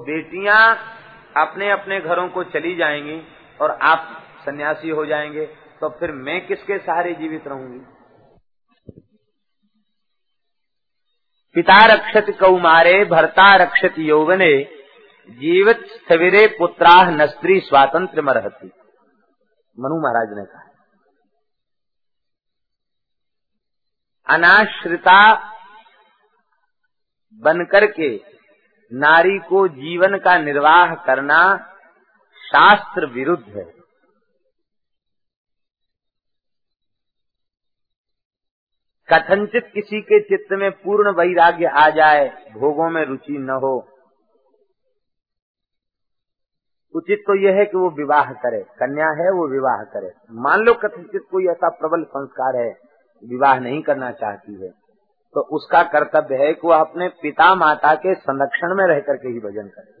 बेटियाँ अपने अपने घरों को चली जाएँगी और आप सन्यासी हो जाएँगे तो फिर मैं किसके सहारे जीवित रहूँगी? पिता रक्षत कौमारे, भरता रक्षत यौवने, जीवित स्थविरे पुत्राह न स्त्री स्वातंत्र मरहती। मनु महाराज ने कहा। अनाश्रिता बनकर के नारी को जीवन का निर्वाह करना शास्त्र विरुद्ध है। कथनचित किसी के चित्त में पूर्ण वैराग्य आ जाए, भोगों में रुचि न हो। उचित तो यह है कि वो विवाह करे। कन्या है, वो विवाह करे। मान लो कथनचित कोई ऐसा प्रबल संस्कार है, विवाह नहीं करना चाहती है। तो उसका कर्तव्य है कि वह अपने पिता माता के संरक्षण में रह करके ही भजन करे।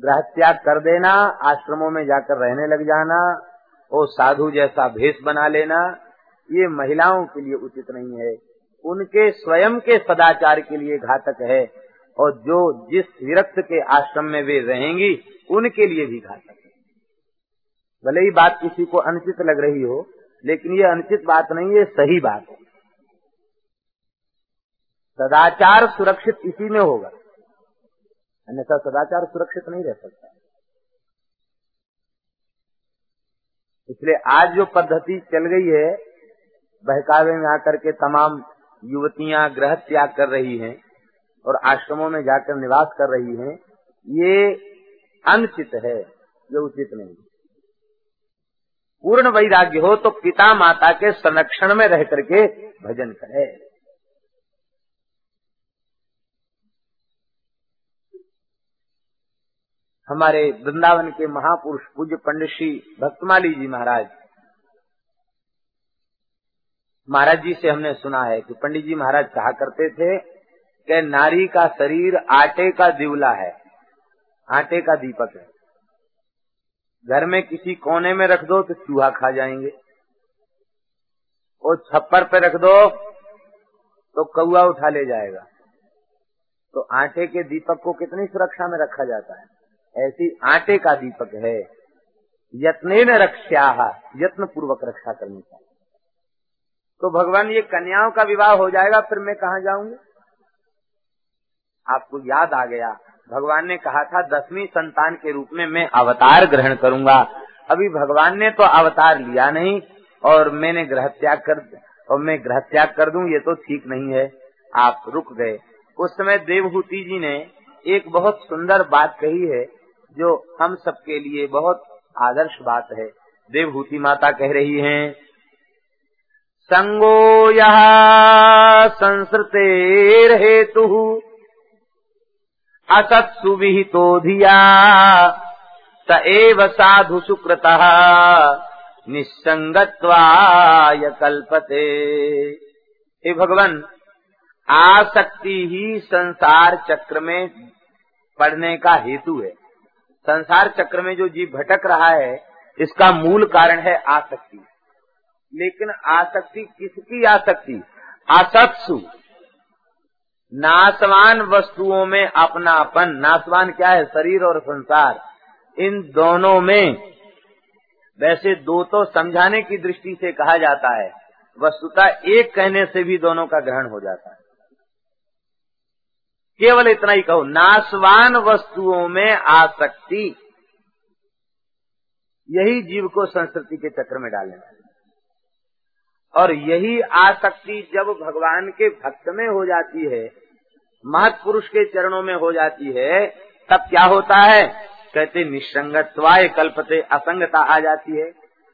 ग्रह त्याग कर देना, आश्रमों में जाकर रहने लग जाना और साधु जैसा भेष बना लेना, ये महिलाओं के लिए उचित नहीं है। उनके स्वयं के सदाचार के लिए घातक है, और जो जिस विरक्त के आश्रम में वे रहेंगी, उनके लिए भी घातक है। भले ही बात किसी को अनुचित लग रही हो, लेकिन ये अनुचित बात नहीं है सही बात है। सदाचार सुरक्षित इसी में होगा। अन्यथा सदाचार सुरक्षित नहीं रह सकता। इसलिए आज जो पद्धति चल गई है, बहकावे में आकर के तमाम युवतियाँ ग्रह त्याग कर रही हैं और आश्रमों में जाकर निवास कर रही हैं, ये अनुचित है, ये उचित नहीं। पूर्ण वैराग्य हो तो पिता माता के संरक्षण में रह करके भजन करे। हमारे वृंदावन के महापुरुष पूज्य पंडित श्री भक्तमाली जी महाराज। महाराज जी से हमने सुना है कि पंडित जी महाराज कहा करते थे कि नारी का शरीर आटे का दिवला है, आटे का दीपक है। घर में किसी कोने में रख दो तो चूहा खा जाएँगे। और छप्पर पे रख दो तो कौआ उठा ले जाएगा। तो आटे के दीपक को कितनी सुरक्षा में रखा जाता है? ऐसी आटे का दीपक है यत्ने यत्न रक्षा यत्न पूर्वक रक्षा करनी चाहिए तो भगवान ये कन्याओं का विवाह हो जाएगा, फिर मैं कहा जाऊँगी? आपको याद आ गया, भगवान ने कहा था, दसवीं संतान के रूप में मैं अवतार ग्रहण करूँगा। अभी भगवान ने तो अवतार लिया नहीं, और मैंने ग्रह त्याग कर, और मैं ग्रह त्याग कर दूँ, ये तो ठीक नहीं है। आप रुक गए। उस समय देवहूति जी ने एक बहुत सुंदर बात कही है जो हम सबके लिए बहुत आदर्श बात है। देवभूति माता कह रही हैं, संगो यह संसृतेर हेतु असत्सु विहितो धिया, स एव साधु सुकृत निसंगत्वाय कल्पते। हे भगवान, आसक्ति ही संसार चक्र में पढ़ने का हेतु है। संसार चक्र में जो जीव भटक रहा है, इसका मूल कारण है आसक्ति। लेकिन आसक्ति किसकी आसक्ति? असत्सु। नासवान वस्तुओं में अपनापन। नासवान क्या है? शरीर और संसार। इन दोनों में, वैसे दो तो समझाने की दृष्टि से कहा जाता है। वस्तुता एक कहने से भी दोनों का ग्रहण हो जाता है। केवल इतना ही कहो नासवान वस्तुओं में आसक्ति, यही जीव को संस्कृति के चक्र में डालने वाली और यही आसक्ति जब भगवान के भक्त में हो जाती है महत्पुरुष के चरणों में हो जाती है, तब क्या होता है? कहते निसंगत्वाय कल्पते असंगता आ जाती है।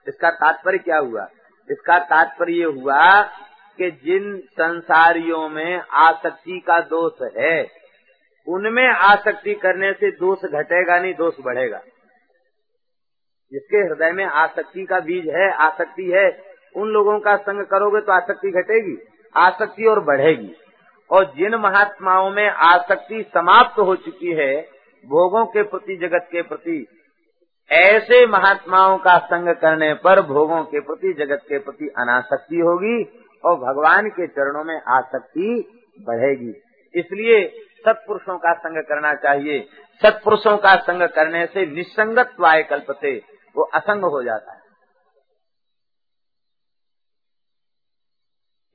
इसका तात्पर्य क्या हुआ? इसका तात्पर्य हुआ कि जिन संसारियों में आसक्ति का दोष है, उनमें आसक्ति करने से दोष घटेगा नहीं, दोष बढ़ेगा। जिसके हृदय में आसक्ति का बीज है, आसक्ति है, उन लोगों का संग करोगे तो आसक्ति घटेगी, आसक्ति और बढ़ेगी। और जिन महात्माओं में आसक्ति समाप्त हो चुकी है, भोगों के प्रति, जगत के प्रति, ऐसे महात्माओं का संग करने पर भोगों के प्रति, जगत के प्रति अनासक्ति होगी और भगवान के चरणों में आसक्ति बढ़ेगी। इसलिए सत्पुरुषों का संग करना चाहिए। सत्पुरुषों का संग करने से निसंगत वाय कल्पते वो असंग हो जाता है।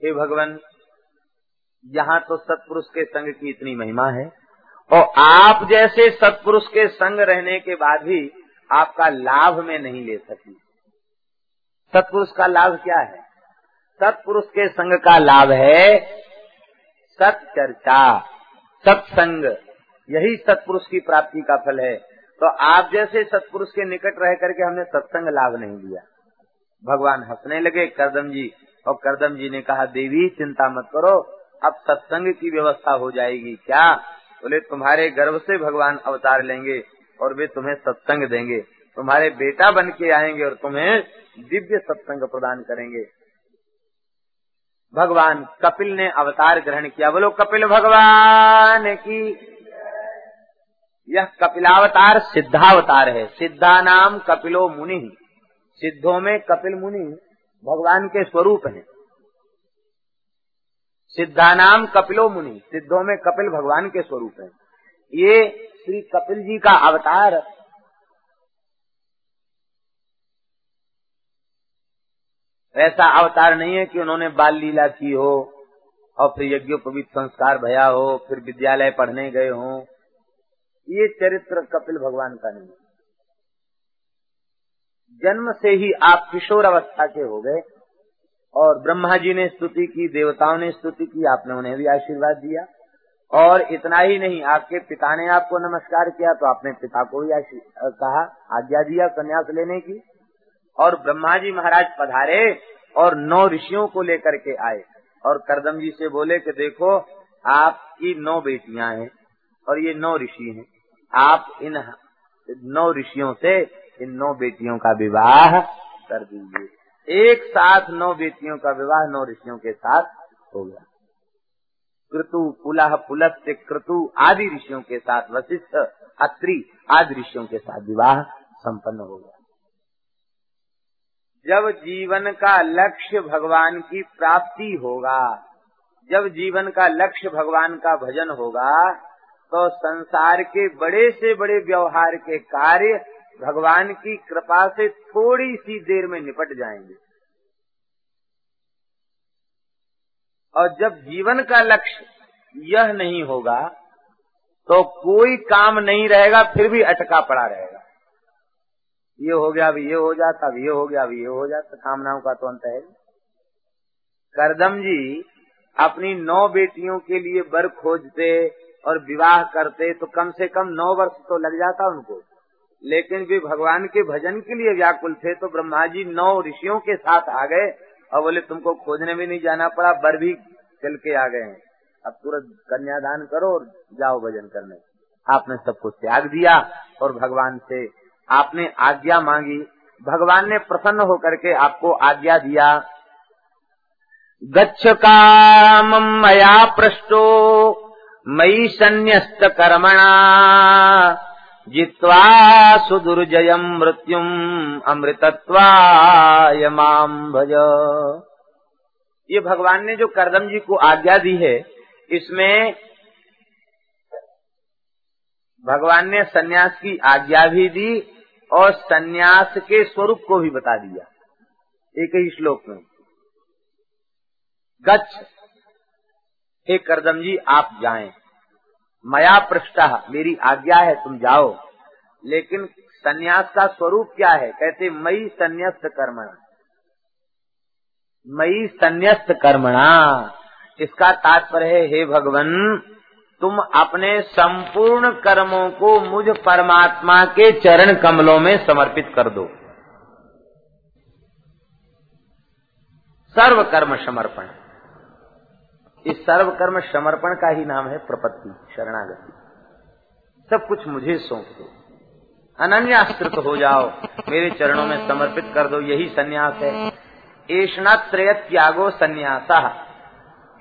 हे भगवान, यहाँ तो सत्पुरुष के संग की इतनी महिमा है और आप जैसे सत्पुरुष के संग रहने के बाद भी आपका लाभ में नहीं ले सकी। सत्पुरुष का लाभ क्या है? सत्पुरुष के संग का लाभ है सत चर्चा सत्संग। यही सत्पुरुष की प्राप्ति का फल है। तो आप जैसे सत्पुरुष के निकट रह करके हमने सत्संग लाभ नहीं दिया भगवान हंसने लगे, करदम जी, और करदम जी ने कहा, देवी, चिंता मत करो, अब सत्संग की व्यवस्था हो जाएगी। क्या? बोले, तुम्हारे गर्भ से भगवान अवतार लेंगे और वे तुम्हें सत्संग देंगे। तुम्हारे बेटा बन के आएँगे और तुम्हें दिव्य सत्संग प्रदान करेंगे। भगवान कपिल ने अवतार ग्रहण किया। बोलो, कपिल भगवान की। यह कपिलावतार सिद्धावतार है। सिद्धा नाम कपिलो मुनि। सिद्धों में कपिल मुनि भगवान के स्वरूप हैं। सिद्धा नाम कपिलो मुनि। सिद्धों में कपिल भगवान के स्वरूप है। ये श्री कपिल जी का अवतार ऐसा अवतार नहीं है कि उन्होंने बाल लीला की हो और फिर यज्ञोपवीत संस्कार भया हो, फिर विद्यालय पढ़ने गए हो। ये चरित्र कपिल भगवान का नहीं जन्म से ही आप किशोर अवस्था के हो गए और ब्रह्मा जी ने स्तुति की, देवताओं ने स्तुति की, आपने उन्हें भी आशीर्वाद दिया। और इतना ही नहीं, आपके पिता ने आपको नमस्कार किया तो आपने पिता को भी कहा, आज्ञा दिया, संन्यास लेने की। और ब्रह्मा जी महाराज पधारे और नौ ऋषियों को लेकर के आए। और करदम जी से बोले कि देखो आपकी नौ बेटियाँ हैं और ये नौ ऋषि हैं। आप इन नौ ऋषियों से इन नौ बेटियों का विवाह कर दीजिए। एक साथ नौ बेटियों का विवाह नौ ऋषियों के साथ हो गया। कृतु पुलह पुलस्त्य क्रतु आदि ऋषियों के साथ, वशिष्ठ, अत्रि आदि ऋषियों के साथ विवाह संपन्न हो गया। जब जीवन का लक्ष्य भगवान की प्राप्ति होगा, जब जीवन का लक्ष्य भगवान का भजन होगा तो संसार के बड़े से बड़े व्यवहार के कार्य भगवान की कृपा से थोड़ी सी देर में निपट जाएँगे। और जब जीवन का लक्ष्य यह नहीं होगा तो कोई काम नहीं रहेगा, फिर भी अटका पड़ा रहेगा। ये हो गया अभी ये हो जाता अभी ये हो गया अभी ये हो जाता कामनाओं का तो अंत है। करदम जी अपनी नौ बेटियों के लिए बर खोजते और विवाह करते तो कम से कम नौ वर्ष तो लग जाता उनको। लेकिन वे भगवान के भजन के लिए व्याकुल थे तो ब्रह्मा जी नौ ऋषियों के साथ आ गए और बोले, तुमको खोजने में नहीं जाना पड़ा बर भी चल के आ गए हैं। अब तुरंत कन्यादान करो और जाओ भजन करने। आपने सब कुछ त्याग दिया और भगवान से आपने आज्ञा मांगी। भगवान ने प्रसन्न होकर के आपको आज्ञा दिया। गच्छ काम मया पृष्ठो मई संन्यस्त कर्मणा। जित्वा सुदुर्जय मृत्युम अमृतत्वाय माम भज। ये भगवान ने जो करदम जी को आज्ञा दी है, इसमें भगवान ने सन्यास की आज्ञा भी दी और सन्यास के स्वरूप को भी बता दिया। एक ही श्लोक में। गच्छ। हे करदम जी, आप जाएँ। मया पृष्ठा, मेरी आज्ञा है, तुम जाओ। लेकिन सन्यास का स्वरूप क्या है? कहते मई संन्यास्त कर्मणा। मई संन्यास्त कर्मणा। इसका तात्पर्य है, हे भगवान तुम अपने संपूर्ण कर्मों को मुझ परमात्मा के चरण कमलों में समर्पित कर दो। सर्व कर्म समर्पण। इस सर्व कर्म समर्पण का ही नाम है प्रपत्ति, शरणागति। सब कुछ मुझे सौंप दो। अनन्यास्कृत हो जाओ, मेरे चरणों में समर्पित कर दो, यही सन्यास है। ऐषणा त्रयत त्यागो संन्यासा।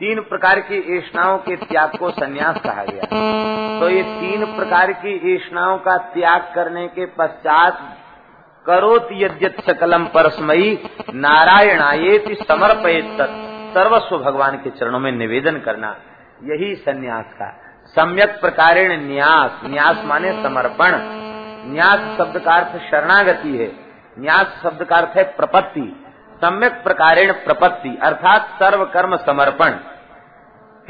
तीन प्रकार की ऐषणाओं के त्याग को सन्यास कहा गया। तो ये तीन प्रकार की ऐषणाओं का त्याग करने के पश्चात करोत यद्यत सकलम परस्मयी नारायणाये समर्पयत सर्वस्व भगवान के चरणों में निवेदन करना, यही सन्यास का। सम्यक प्रकारेण न्यास न्यास माने समर्पण। न्यास शब्द का अर्थ शरणागति है। न्यास शब्द का अर्थ है प्रपत्ति। सम्यक प्रकारेण प्रपत्ति, अर्थात सर्व कर्म समर्पण।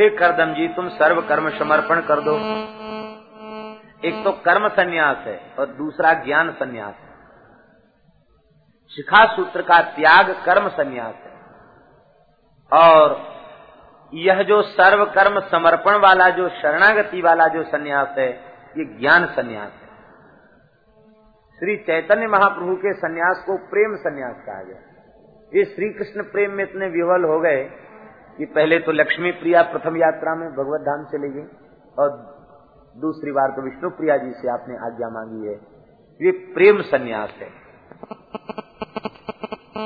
हे करदम जी, तुम सर्व कर्म समर्पण कर दो। एक तो कर्म संन्यास है और दूसरा ज्ञान संन्यास है। शिखा सूत्र का त्याग कर्म संन्यास है। और यह जो सर्व कर्म समर्पण वाला, जो शरणागति वाला जो संन्यास है, ये ज्ञान संन्यास है। श्री चैतन्य महाप्रभु के संन्यास को प्रेम संन्यास कहा गया। ये श्री कृष्ण प्रेम में इतने विवल हो गए कि पहले तो लक्ष्मी प्रिया प्रथम यात्रा में भगवत धाम चले गई और दूसरी बार तो विष्णु प्रिया जी से आपने आज्ञा मांगी है। ये प्रेम संन्यास है।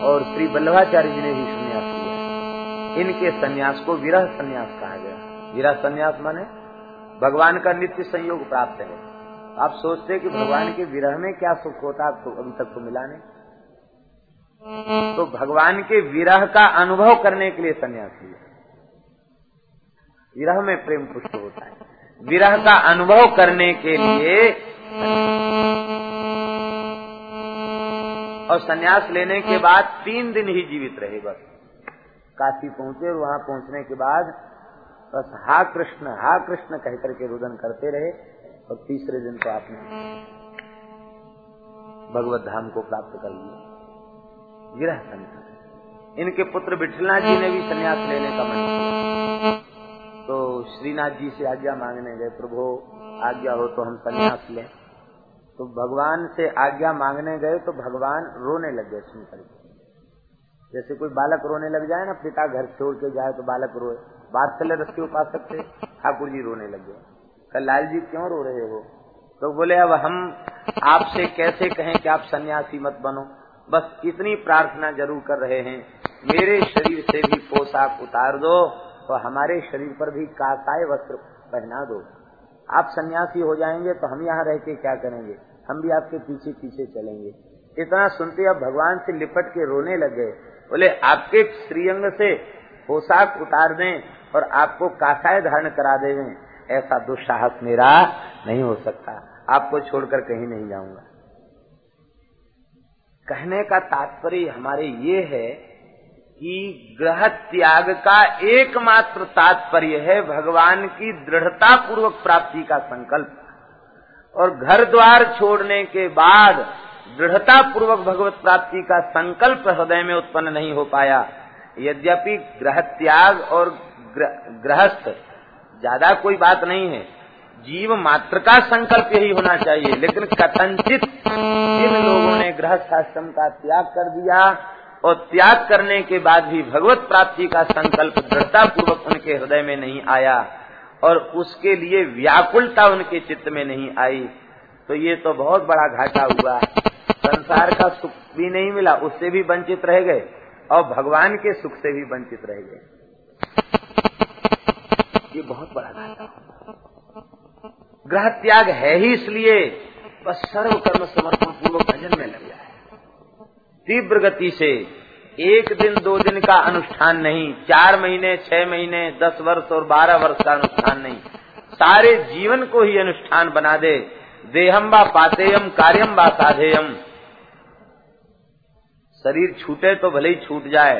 और श्री वल्लभाचार्य जी ने भी संन्यास किया इनके संन्यास को विरह संन्यास कहा गया विरह संन्यास माने भगवान का नित्य संयोग प्राप्त है। आप सोचते कि भगवान के विरह में क्या सुख होता आपको अभी तक तो मिला नहीं। तो भगवान के विरह का अनुभव करने के लिए संन्यास लिया विरह में प्रेम पुष्ट होता है। विरह का अनुभव करने के लिए और संन्यास लेने के बाद तीन दिन ही जीवित रहे बस। काशी पहुँचे और वहाँ पहुँचने के बाद बस हा कृष्ण हा कृष्ण कह करके रुदन करते रहे और तीसरे दिन तो आपने भगवत धाम को प्राप्त कर लिया। विरह संन्यास इनके पुत्र विठलनाथ जी ने भी संन्यास लेने का मन तो श्रीनाथ जी से आज्ञा मांगने गए, प्रभु, आज्ञा हो तो हम संन्यास लें। तो भगवान से आज्ञा मांगने गए तो भगवान रोने लग गए सुनकर जैसे कोई बालक रोने लग जाए ना, पिता घर छोड़ के जाए तो बालक रोए। बात्सल्य रस के उपासक थे ठाकुर जी रोने लग गए। कल लाल जी क्यों रो रहे हो? तो बोले, अब हम आपसे कैसे कहें कि आप सन्यासी मत बनो? बस इतनी प्रार्थना ज़रूर कर रहे हैं, मेरे शरीर से भी पोशाक उतार दो तो हमारे शरीर पर भी कासाय वस्त्र पहना दो। आप सन्यासी हो जाएँगे तो हम यहाँ रह के क्या करेंगे? हम भी आपके पीछे पीछे चलेंगे। इतना सुनते अब भगवान से लिपट के रोने लग गए। बोले, आपके श्रीअंग से पोशाक उतार दें और आपको कासाय धारण करा दे ऐसा दुस्साहस मेरा नहीं हो सकता। आपको छोड़कर कहीं नहीं जाऊँगा। कहने का तात्पर्य हमारे ये है कि ग्रह त्याग का एकमात्र तात्पर्य है भगवान की दृढ़ता पूर्वक प्राप्ति का संकल्प। और घर द्वार छोड़ने के बाद दृढ़ता पूर्वक भगवत प्राप्ति का संकल्प हृदय में उत्पन्न नहीं हो पाया। यद्यपि ग्रह त्याग और गृहस्थ, ज़्यादा कोई बात नहीं है। जीव मात्र का संकल्प यही होना चाहिए। लेकिन कथनचित जिन लोगों ने गृहस्थ आश्रम का त्याग कर दिया और त्याग करने के बाद भी भगवत प्राप्ति का संकल्प दृढ़ता पूर्वक उनके हृदय में नहीं आया और उसके लिए व्याकुलता उनके चित्त में नहीं आई तो ये तो बहुत बड़ा घाटा हुआ। संसार का सुख भी नहीं मिला, उससे भी वंचित रह गए और भगवान के सुख से भी वंचित रह गए। ये बहुत बड़ा घाटा ग्रह त्याग है ही इसलिए बस सर्व कर्म समर्पण पूर्वक भजन में लग जाए। तीव्र गति से एक दिन, दो दिन का अनुष्ठान नहीं, चार महीने, छह महीने, दस वर्ष और बारह वर्ष का अनुष्ठान नहीं। सारे जीवन को ही अनुष्ठान बना दे। देहम व पातेयम, कार्यम व साधेयम। शरीर छूटे तो भले ही छूट जाए,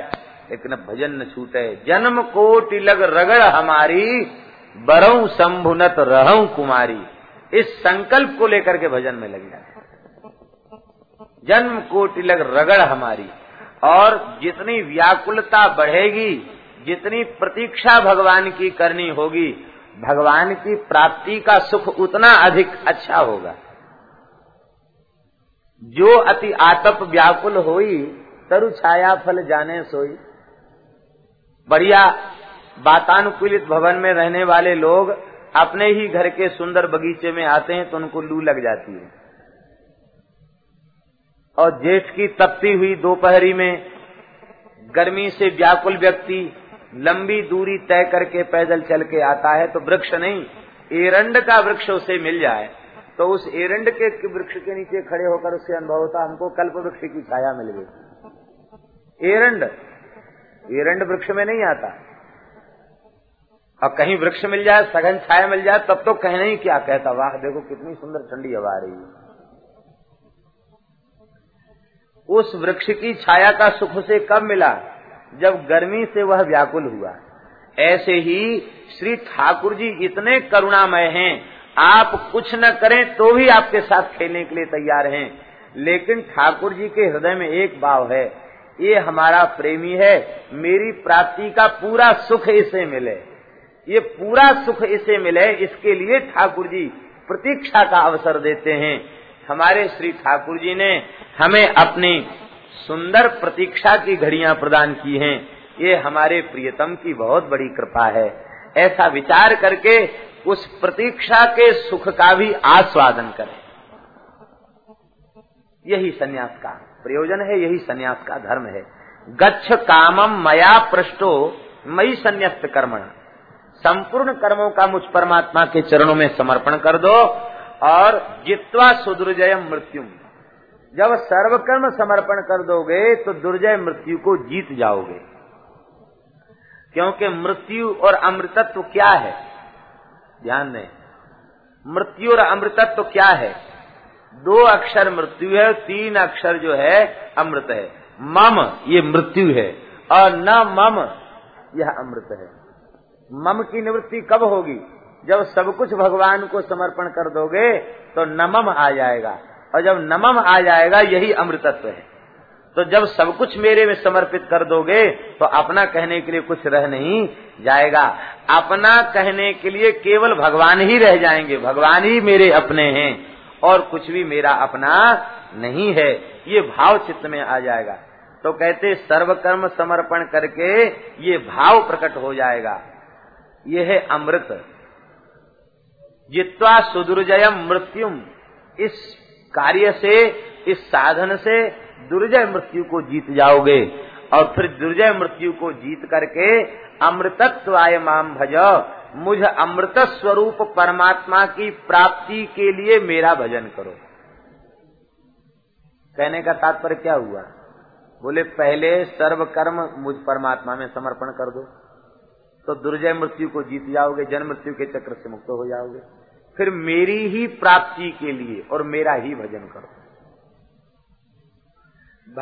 लेकिन भजन न छूटे। जन्म कोटि लग रगड़ हमारी बरऊ शंभुनत रहू कुमारी, इस संकल्प को लेकर के भजन में लग जाए जन्म को तिलक रगड़ हमारी, और जितनी व्याकुलता बढ़ेगी, जितनी प्रतीक्षा भगवान की करनी होगी, भगवान की प्राप्ति का सुख उतना अधिक अच्छा होगा। जो अति आतप व्याकुल होई, तरु छाया फल जाने सोई। बढ़िया वातानुकूलित भवन में रहने वाले लोग अपने ही घर के सुंदर बगीचे में आते हैं तो उनको लू लग जाती है। और जेठ की तपती हुई दोपहरी में गर्मी से व्याकुल व्यक्ति लंबी दूरी तय करके पैदल चल के आता है तो वृक्ष नहीं, एरंड का वृक्ष उसे मिल जाए। तो उस एरंड के वृक्ष के नीचे खड़े होकर उससे अनुभव होता, हमको कल्प वृक्ष की छाया मिल गई। एरंड एरंड वृक्ष में नहीं आता। और कहीं वृक्ष मिल जाए, सघन छाया मिल जाए, तब तो कहना ही क्या कहता, वाह, देखो कितनी सुंदर ठंडी हवा आ रही है। उस वृक्ष की छाया का सुख से कब मिला? जब गर्मी से वह व्याकुल हुआ। ऐसे ही श्री ठाकुर जी इतने करुणामय हैं, आप कुछ न करें तो भी आपके साथ खेलने के लिए तैयार हैं। लेकिन ठाकुर जी के हृदय में एक भाव है, ये हमारा प्रेमी है, मेरी प्राप्ति का पूरा सुख इसे मिले। ये पूरा सुख इसे मिले, इसके लिए ठाकुर जी प्रतीक्षा का अवसर देते हैं। हमारे श्री ठाकुर जी ने हमें अपनी सुंदर प्रतीक्षा की घड़ियाँ प्रदान की हैं। ये हमारे प्रियतम की बहुत बड़ी कृपा है। ऐसा विचार करके उस प्रतीक्षा के सुख का भी आस्वादन करें। यही सन्यास का प्रयोजन है, यही सन्यास का धर्म है। गच्छ कामम मया पृष्ठो मई संन्यास्त कर्मण। संपूर्ण कर्मों का मुझ परमात्मा के चरणों में समर्पण कर दो और जित्वा सुदुर्जय मृत्यु। जब सर्वकर्म समर्पण कर दोगे तो दुर्जय मृत्यु को जीत जाओगे। क्योंकि मृत्यु और अमृतत्व क्या है? ध्यान दें। मृत्यु और अमृतत्व क्या है? दो अक्षर मृत्यु है, तीन अक्षर जो है, अमृत है। मम, ये मृत्यु है। और न मम, यह अमृत है। मम की निवृत्ति कब होगी? जब सब कुछ भगवान को समर्पण कर दोगे तो नमम आ जाएगा। और जब नमम आ जाएगा, यही अमृतत्व है। तो जब सब कुछ मेरे में समर्पित कर दोगे तो अपना कहने के लिए कुछ रह नहीं जाएगा। अपना कहने के लिए केवल भगवान ही रह जाएँगे। भगवान ही मेरे अपने हैं, और कुछ भी मेरा अपना नहीं है। ये भाव चित्त में आ जाएगा। तो कहते, सर्वकर्म समर्पण करके ये भाव प्रकट हो जाएगा। ये है अमृत। जित्वा सुदुर्जयम मृत्युम इस कार्य से, इस साधन से दुर्जय मृत्यु को जीत जाओगे। और फिर दुर्जय मृत्यु को जीत करके अमृतत्व आय माम भज। मुझ अमृत स्वरूप परमात्मा की प्राप्ति के लिए मेरा भजन करो। कहने का तात्पर्य क्या हुआ? बोले, पहले सर्व कर्म मुझ परमात्मा में समर्पण कर दो। तो दुर्जय मृत्यु को जीत जाओगे जन्म मृत्यु के चक्र से मुक्त हो जाओगे। फिर मेरी ही प्राप्ति के लिए और मेरा ही भजन करो।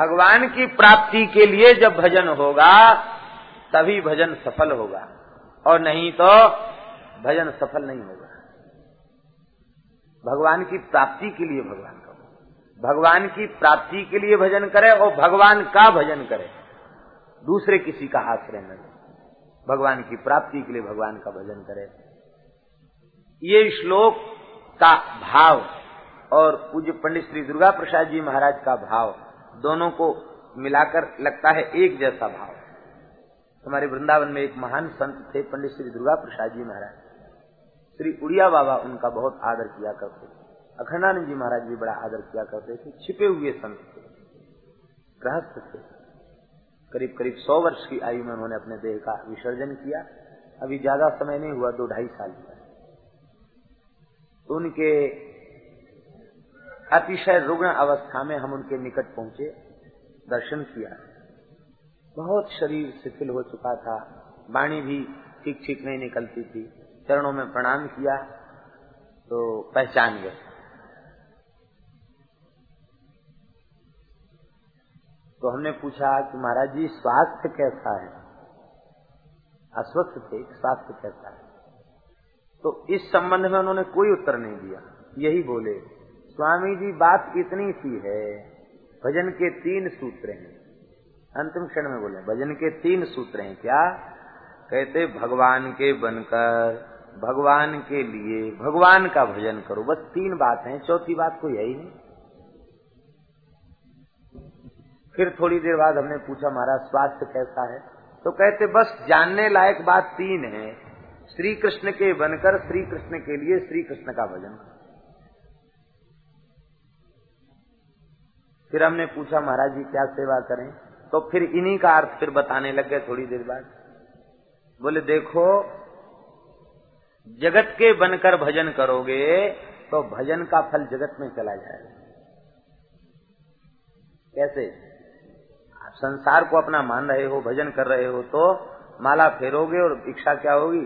भगवान की प्राप्ति के लिए जब भजन होगा, तभी भजन सफल होगा। और नहीं तो भजन सफल नहीं होगा। भगवान की प्राप्ति के लिए भगवान करो। भगवान की प्राप्ति के लिए भजन करे और भगवान का भजन करे। दूसरे किसी का आश्रय न भगवान की प्राप्ति के लिए भगवान का भजन करे। ये श्लोक का भाव और पूज्य पंडित श्री दुर्गा प्रसाद जी महाराज का भाव दोनों को मिलाकर लगता है एक जैसा भाव। हमारे वृंदावन में एक महान संत थे पंडित श्री दुर्गा प्रसाद जी महाराज। श्री उड़िया बाबा उनका बहुत आदर किया करते थे। अखंडानंद जी महाराज भी बड़ा आदर किया करते थे। छिपे हुए संत थे। गृहस्थ थे। करीब करीब सौ वर्ष की आयु में उन्होंने अपने देह का विसर्जन किया। अभी ज़्यादा समय नहीं हुआ, दो ढाई साल हुआ। उनके अतिशय रुग्ण अवस्था में हम उनके निकट पहुँचे, दर्शन किया। बहुत शरीर शिथिल हो चुका था, वाणी भी ठीक ठीक नहीं निकलती थी। चरणों में प्रणाम किया तो पहचान गए। तो हमने पूछा कि महाराज जी, स्वास्थ्य कैसा है? अस्वस्थ थे, स्वास्थ्य कैसा है? तो इस संबंध में उन्होंने कोई उत्तर नहीं दिया। यही बोले, स्वामी जी, बात इतनी सी है, भजन के तीन सूत्र हैं। अंतिम क्षण में बोले, भजन के तीन सूत्र हैं क्या? कहते, भगवान के बनकर, भगवान के लिए, भगवान का भजन करो। बस तीन बात है, चौथी बात कोई है ही नहीं। फिर थोड़ी देर बाद हमने पूछा, महाराज, स्वास्थ्य कैसा है? तो कहते, बस जानने लायक बात तीन है। श्री कृष्ण के बनकर श्री कृष्ण के लिए श्री कृष्ण का भजन फिर हमने पूछा, महाराज जी, क्या सेवा करें? तो फिर इन्हीं का अर्थ फिर बताने लग गए थोड़ी देर बाद। बोले, देखो, जगत के बनकर भजन करोगे तो भजन का फल जगत में चला जाएगा। कैसे? संसार को अपना मान रहे हो, भजन कर रहे हो तो माला फेरोगे और इच्छा क्या होगी?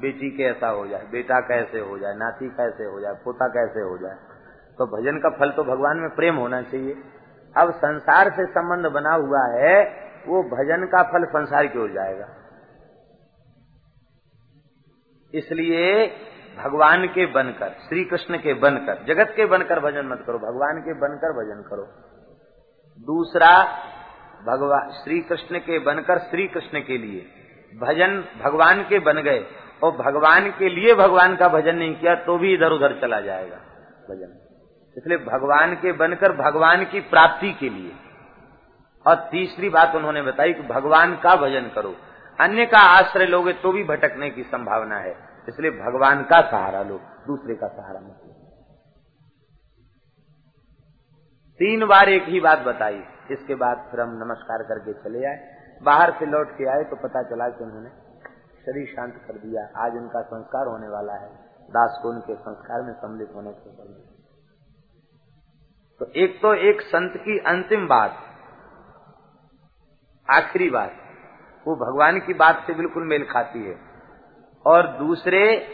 बेटी के ऐसा हो जाए? बेटा कैसे हो जाए? नाती कैसे हो जाए? पोता कैसे हो जाए? तो भजन का फल तो भगवान में प्रेम होना चाहिए। अब संसार से संबंध बना हुआ है, वो भजन का फल संसार की हो जाएगा। इसलिए भगवान के बनकर श्री कृष्ण के बनकर, जगत के बनकर भजन मत करो, भगवान के बनकर भजन करो। दूसरा भगवान श्री कृष्ण के बनकर श्री कृष्ण के लिए। भजन भगवान के बन गए, और भगवान के लिए भगवान का भजन नहीं किया तो भी इधर उधर चला जाएगा भजन। इसलिए भगवान के बनकर भगवान की प्राप्ति के लिए। और तीसरी बात उन्होंने बताई कि भगवान का भजन करो। अन्य का आश्रय लोगे तो भी भटकने की संभावना है। इसलिए भगवान का सहारा लो, दूसरे का सहारा मत लो। तीन बार एक ही बात बताई। इसके बाद फिर हम नमस्कार करके चले आए। बाहर से लौट के आए तो पता चला कि उन्होंने शरीर शांत कर दिया। आज उनका संस्कार होने वाला है। दास को उनके संस्कार में सम्मिलित होने से पहले। तो एक तो एक संत की अंतिम बात, आखिरी बात, वो भगवान की बात से बिल्कुल मेल खाती है। और दूसरे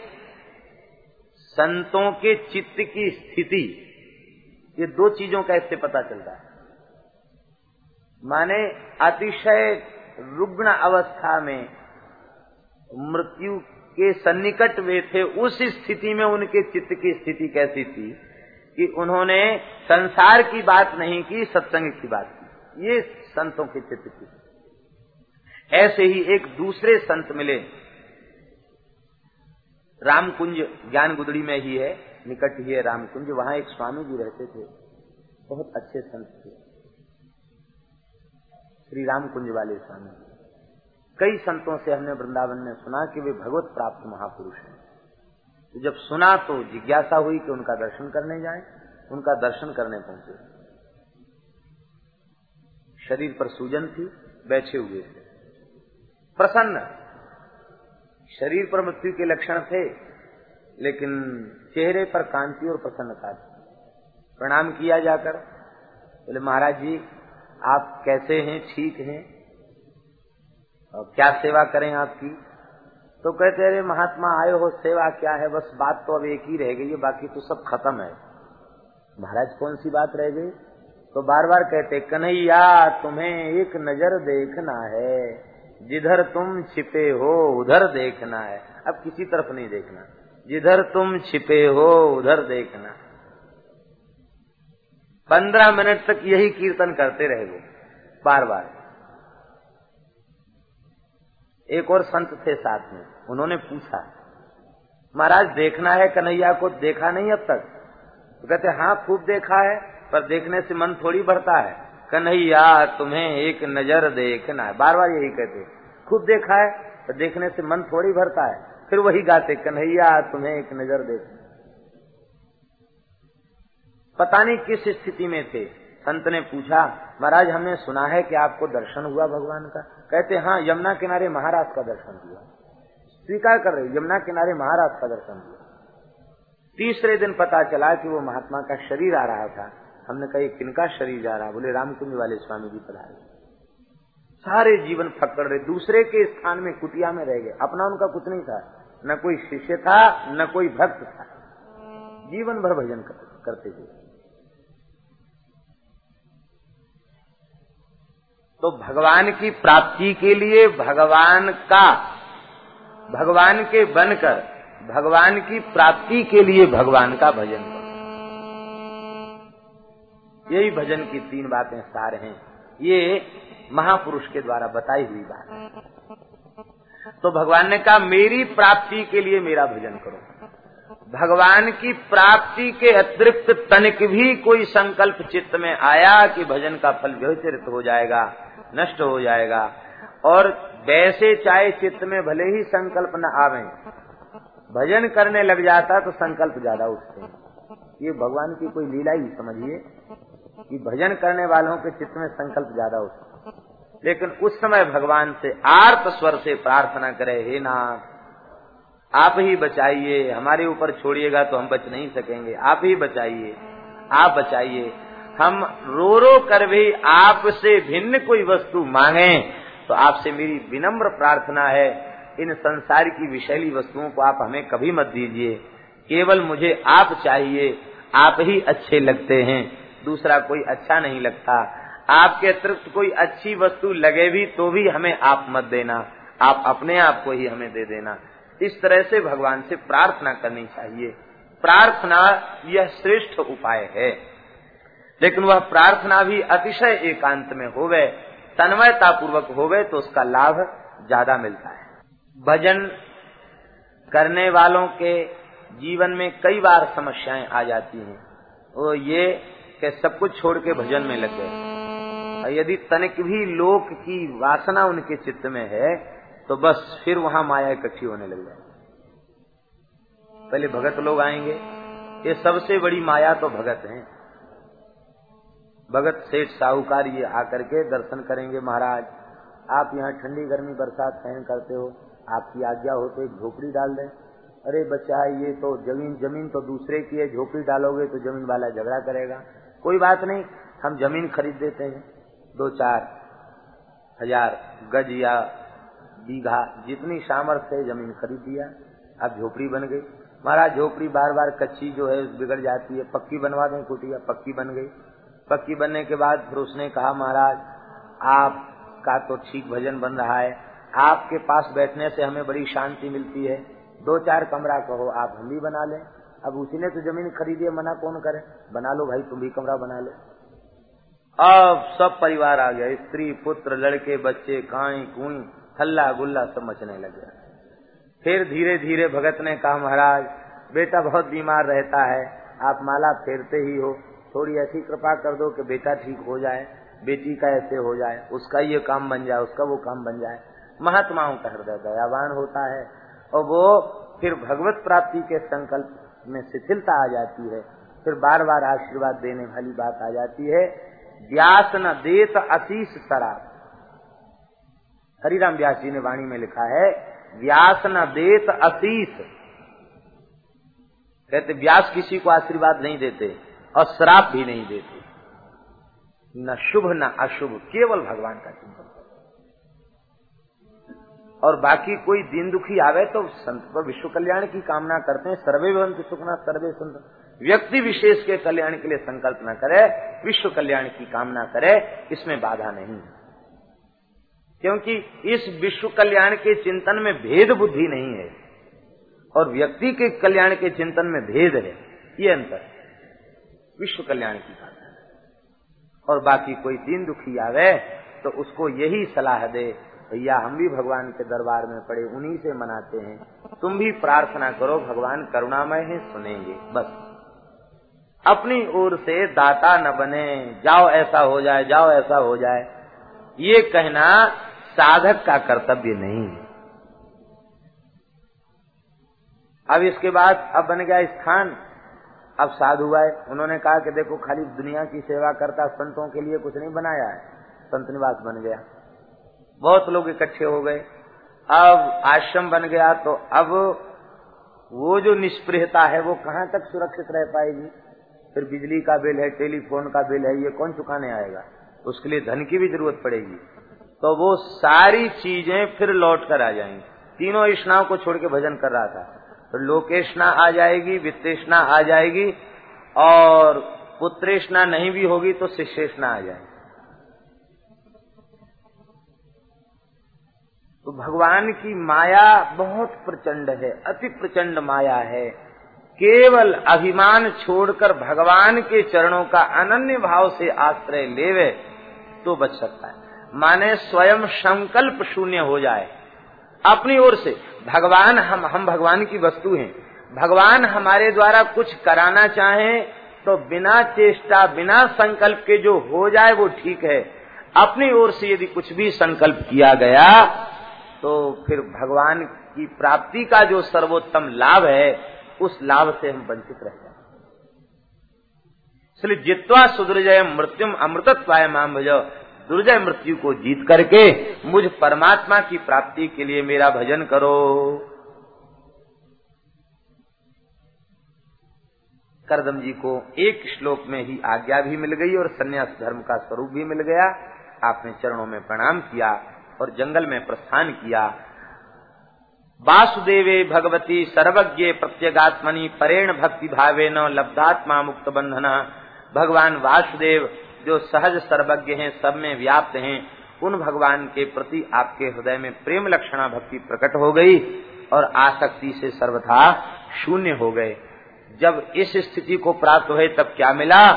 संतों के चित्त की स्थिति ये दो चीज़ों का इससे पता चलता है। माने अतिशय रुग्ण अवस्था में मृत्यु के सन्निकट वे थे, उस स्थिति में उनके चित्त की स्थिति कैसी थी कि उन्होंने संसार की बात नहीं की, सत्संग की बात की। ये संतों के चित्त की। ऐसे ही एक दूसरे संत मिले। रामकुंज ज्ञान गुदड़ी में ही है। निकट ही है रामकुंज, वहाँ एक स्वामी जी रहते थे। बहुत अच्छे संत थे। श्री रामकुंज वाले स्वामी। कई संतों से हमने वृंदावन में सुना कि वे भगवत प्राप्त महापुरुष हैं। तो जब सुना तो जिज्ञासा हुई कि उनका दर्शन करने जाए, उनका दर्शन करने पहुँचे। शरीर पर सूजन थी, बैठे हुए थे। प्रसन्न। शरीर पर मृत्यु के लक्षण थे। लेकिन चेहरे पर कांति और प्रसन्नता थी। प्रणाम किया जाकर, बोले, महाराज जी, आप कैसे हैं? ठीक हैं? और क्या सेवा करें आपकी? तो कहते, अरे, महात्मा आए हो, सेवा क्या है? बस बात तो अब एक ही रह गई है, बाकी तो सब खत्म है। महाराज, कौन सी बात रह गई? तो बार बार कहते, कन्हैया, तुम्हें एक नज़र देखना है। जिधर तुम छिपे हो, उधर देखना है। अब किसी तरफ़ नहीं देखना। जिधर तुम छिपे हो, उधर देखना। पंद्रह मिनट तक यही कीर्तन करते रहे वो बार बार एक और संत थे साथ में, उन्होंने पूछा, महाराज, देखना है कन्हैया को, देखा नहीं अब तक? तो कहते हाँ खूब देखा है, पर देखने से मन थोड़ी बढ़ता है। कन्हैया, तुम्हें एक नज़र देखना है। बार बार यही कहते, खूब देखा है, पर देखने से मन थोड़ी भरता है। फिर वही गाते, कन्हैया, तुम्हें एक नज़र देखना पता नहीं किस स्थिति में थे। संत ने पूछा, महाराज, हमने सुना है कि आपको दर्शन हुआ भगवान का? कहते हाँ यमुना किनारे महाराज का दर्शन हुआ। स्वीकार कर रहे यमुना किनारे महाराज का दर्शन हुआ। तीसरे दिन पता चला कि वो महात्मा का शरीर आ रहा था। हमने कहा किनका शरीर जा रहा? बोले, रामकुंज वाले स्वामी जी पधारे सारे जीवन फकड़ रहे। दूसरे के स्थान में कुटिया में रह गए। अपना उनका कुछ नहीं था। न कोई शिष्य था, न कोई भक्त था। जीवन भर भजन करते थे। तो भगवान की प्राप्ति के लिए भगवान का, भगवान के बनकर, भगवान की प्राप्ति के लिए भगवान का भजन करो। यही भजन की तीन बातें सार हैं। ये महापुरुष के द्वारा बताई हुई बात। है तो भगवान ने कहा, मेरी प्राप्ति के लिए मेरा भजन करो। भगवान की प्राप्ति के अतिरिक्त तनिक भी कोई संकल्प चित्त में आया कि भजन का फल व्यवचरित हो जाएगा, नष्ट हो जाएगा। और वैसे चाहे चित्त में भले ही संकल्प न आवे, भजन करने लग जाता तो संकल्प ज़्यादा उठते हैं। ये भगवान की कोई लीला ही समझिए कि भजन करने वालों के चित्त में संकल्प ज़्यादा उठते लेकिन उस समय भगवान से आर्त स्वर से प्रार्थना करे, हे नाथ, आप ही बचाइए, हमारे ऊपर छोड़िएगा तो हम बच नहीं सकेंगे। आप ही बचाइए, आप बचाइए। हम रो रो कर भी आपसे भिन्न कोई वस्तु मांगे तो आपसे मेरी विनम्र प्रार्थना है, इन संसार की विषैली वस्तुओं को आप हमें कभी मत दीजिए। केवल मुझे आप चाहिए, आप ही अच्छे लगते हैं। दूसरा कोई अच्छा नहीं लगता। आपके अतिरिक्त कोई अच्छी वस्तु लगे भी तो भी हमें आप मत देना। आप अपने आप को ही हमें दे देना। इस तरह से भगवान से प्रार्थना करनी चाहिए। प्रार्थना यह श्रेष्ठ उपाय है। लेकिन वह प्रार्थना भी अतिशय एकांत में होवे तन्मयता पूर्वक होवे तो उसका लाभ ज़्यादा मिलता है। भजन करने वालों के जीवन में कई बार समस्याएँ आ जाती हैं। वो ये कि सब कुछ छोड़ के भजन में लग गए। यदि तनिक भी लोक की वासना उनके चित्त में है तो बस फिर वहाँ माया इकट्ठी होने लग जाए। पहले भगत लोग आएँगे। ये सबसे बड़ी माया तो भगत हैं। भगत सेठ साहूकार ये आकर के दर्शन करेंगे, महाराज, आप यहाँ ठंडी गर्मी बरसात सहन करते हो, आपकी आज्ञा हो तो एक झोपड़ी डाल दें। अरे बच्चा, ये तो ज़मीन ज़मीन तो दूसरे की है, झोपड़ी डालोगे तो ज़मीन वाला झगड़ा करेगा। कोई बात नहीं, हम ज़मीन खरीद देते हैं। दो चार हज़ार गज या बीघा जितनी सामर्थ्य है ज़मीन खरीद दिया अब झोपड़ी बन गई। महाराज, झोपड़ी बार बार कच्ची जो है बिगड़ जाती है। पक्की बनवा दें कुटिया, पक्की बन गई। पक्की बनने के बाद फिर उसने कहा, महाराज, आपका तो ठीक भजन बन रहा है। आपके पास बैठने से हमें बड़ी शांति मिलती है। दो चार कमरा कहो, आप हम भी बना लें। अब उसी ने तो ज़मीन खरीदी मना कौन करे? बना लो भाई, तुम भी कमरा बना लो। अब सब परिवार आ गया। स्त्री, पुत्र, लड़के, बच्चे काई कुई हल्ला गुल्ला सब मचने लग गया। फिर धीरे धीरे भगत ने कहा, महाराज, बेटा बहुत बीमार रहता है। आप माला फेरते ही हो। थोड़ी ऐसी कृपा कर दो कि बेटा ठीक हो जाए, बेटी का ऐसे हो जाए, उसका ये काम बन जाए, उसका वो काम बन जाए। महात्माओं का हृदय दयावान होता है। और वो फिर भगवत प्राप्ति के संकल्प में शिथिलता आ जाती है। फिर बार बार आशीर्वाद देने वाली बात आ जाती है। व्यास न देत अतीश शराब हरिराम व्यास जी ने वाणी में लिखा है व्यास न देत अतीश कहते, व्यास किसी को आशीर्वाद नहीं देते और श्राप भी नहीं देते। न शुभ, न अशुभ, केवल भगवान का चिंतन और बाकी कोई दिन दुखी आवे तो संत पर विश्व कल्याण की कामना करते हैं। सर्वे भवंत सुखना, सर्वे संत व्यक्ति विशेष के कल्याण के लिए संकल्प न करे, विश्व कल्याण की कामना करे, इसमें बाधा नहीं क्योंकि इस विश्व कल्याण के चिंतन में भेद बुद्धि नहीं है और व्यक्ति के कल्याण के चिंतन में भेद है, ये अंतर विश्व कल्याण की कामना और बाकी कोई दिन दुखी आवे तो उसको यही सलाह दे, भैया, हम भी भगवान के दरबार में पड़े, उन्हीं से मनाते हैं। तुम भी प्रार्थना करो, भगवान करुणामय है, सुनेंगे। बस। अपनी ओर से दाता न बने। जाओ ऐसा हो जाए, जाओ ऐसा हो जाए। ये कहना साधक का कर्तव्य नहीं। है अब इसके बाद अब बन गया स्थान। अब साधु आए उन्होंने कहा कि देखो खाली दुनिया की सेवा करता संतों के लिए कुछ नहीं बनाया है। संत निवास बन गया। बहुत लोग इकट्ठे हो गए। अब आश्रम बन गया तो अब वो जो निष्प्रियता है वो कहाँ तक सुरक्षित रह पाएगी? फिर बिजली का बिल है, टेलीफोन का बिल है, ये कौन चुकाने आएगा? उसके लिए धन की भी ज़रूरत पड़ेगी। तो वो सारी चीज़ें फिर लौट कर आ जाएँगी। तीनों स्नाव को छोड़ के भजन कर रहा था। तो लोकेशना आ जाएगी, वित्तेषणा आ जाएगी, और पुत्रेशना नहीं भी होगी तो शिष्येषणा आ जाएगी। तो भगवान की माया बहुत प्रचंड है, अति प्रचंड माया है। केवल अभिमान छोड़कर भगवान के चरणों का अनन्य भाव से आश्रय लेवे तो बच सकता है। माने स्वयं संकल्प शून्य हो जाए। अपनी ओर से, भगवान हम हम भगवान की वस्तु हैं। भगवान हमारे द्वारा कुछ कराना चाहे तो बिना चेष्टा, बिना संकल्प के जो हो जाए वो ठीक है। अपनी ओर से यदि कुछ भी संकल्प किया गया तो फिर भगवान की प्राप्ति का जो सर्वोत्तम लाभ है उस लाभ से हम वंचित रह जाए इसलिए जित्वा सुदृजय मृत्युम अमृतत्वाय माम भजो, दुर्जय मृत्यु को जीत करके मुझ परमात्मा की प्राप्ति के लिए मेरा भजन करो। करदम जी को एक श्लोक में ही आज्ञा भी मिल गई और संन्यास धर्म का स्वरूप भी मिल गया। आपने चरणों में प्रणाम किया और जंगल में प्रस्थान किया। वासुदेवे भगवती सर्वज्ञ प्रत्यगात्मनि परेण भक्ति भावे न लब्धात्मा मुक्त बंधना भगवान वासुदेव, जो सहज सर्वज्ञ हैं, सब में व्याप्त हैं, उन भगवान के प्रति आपके हृदय में प्रेम लक्षणा भक्ति प्रकट हो गई और आसक्ति से सर्वथा शून्य हो गए। जब इस स्थिति को प्राप्त हुए तब क्या मिला?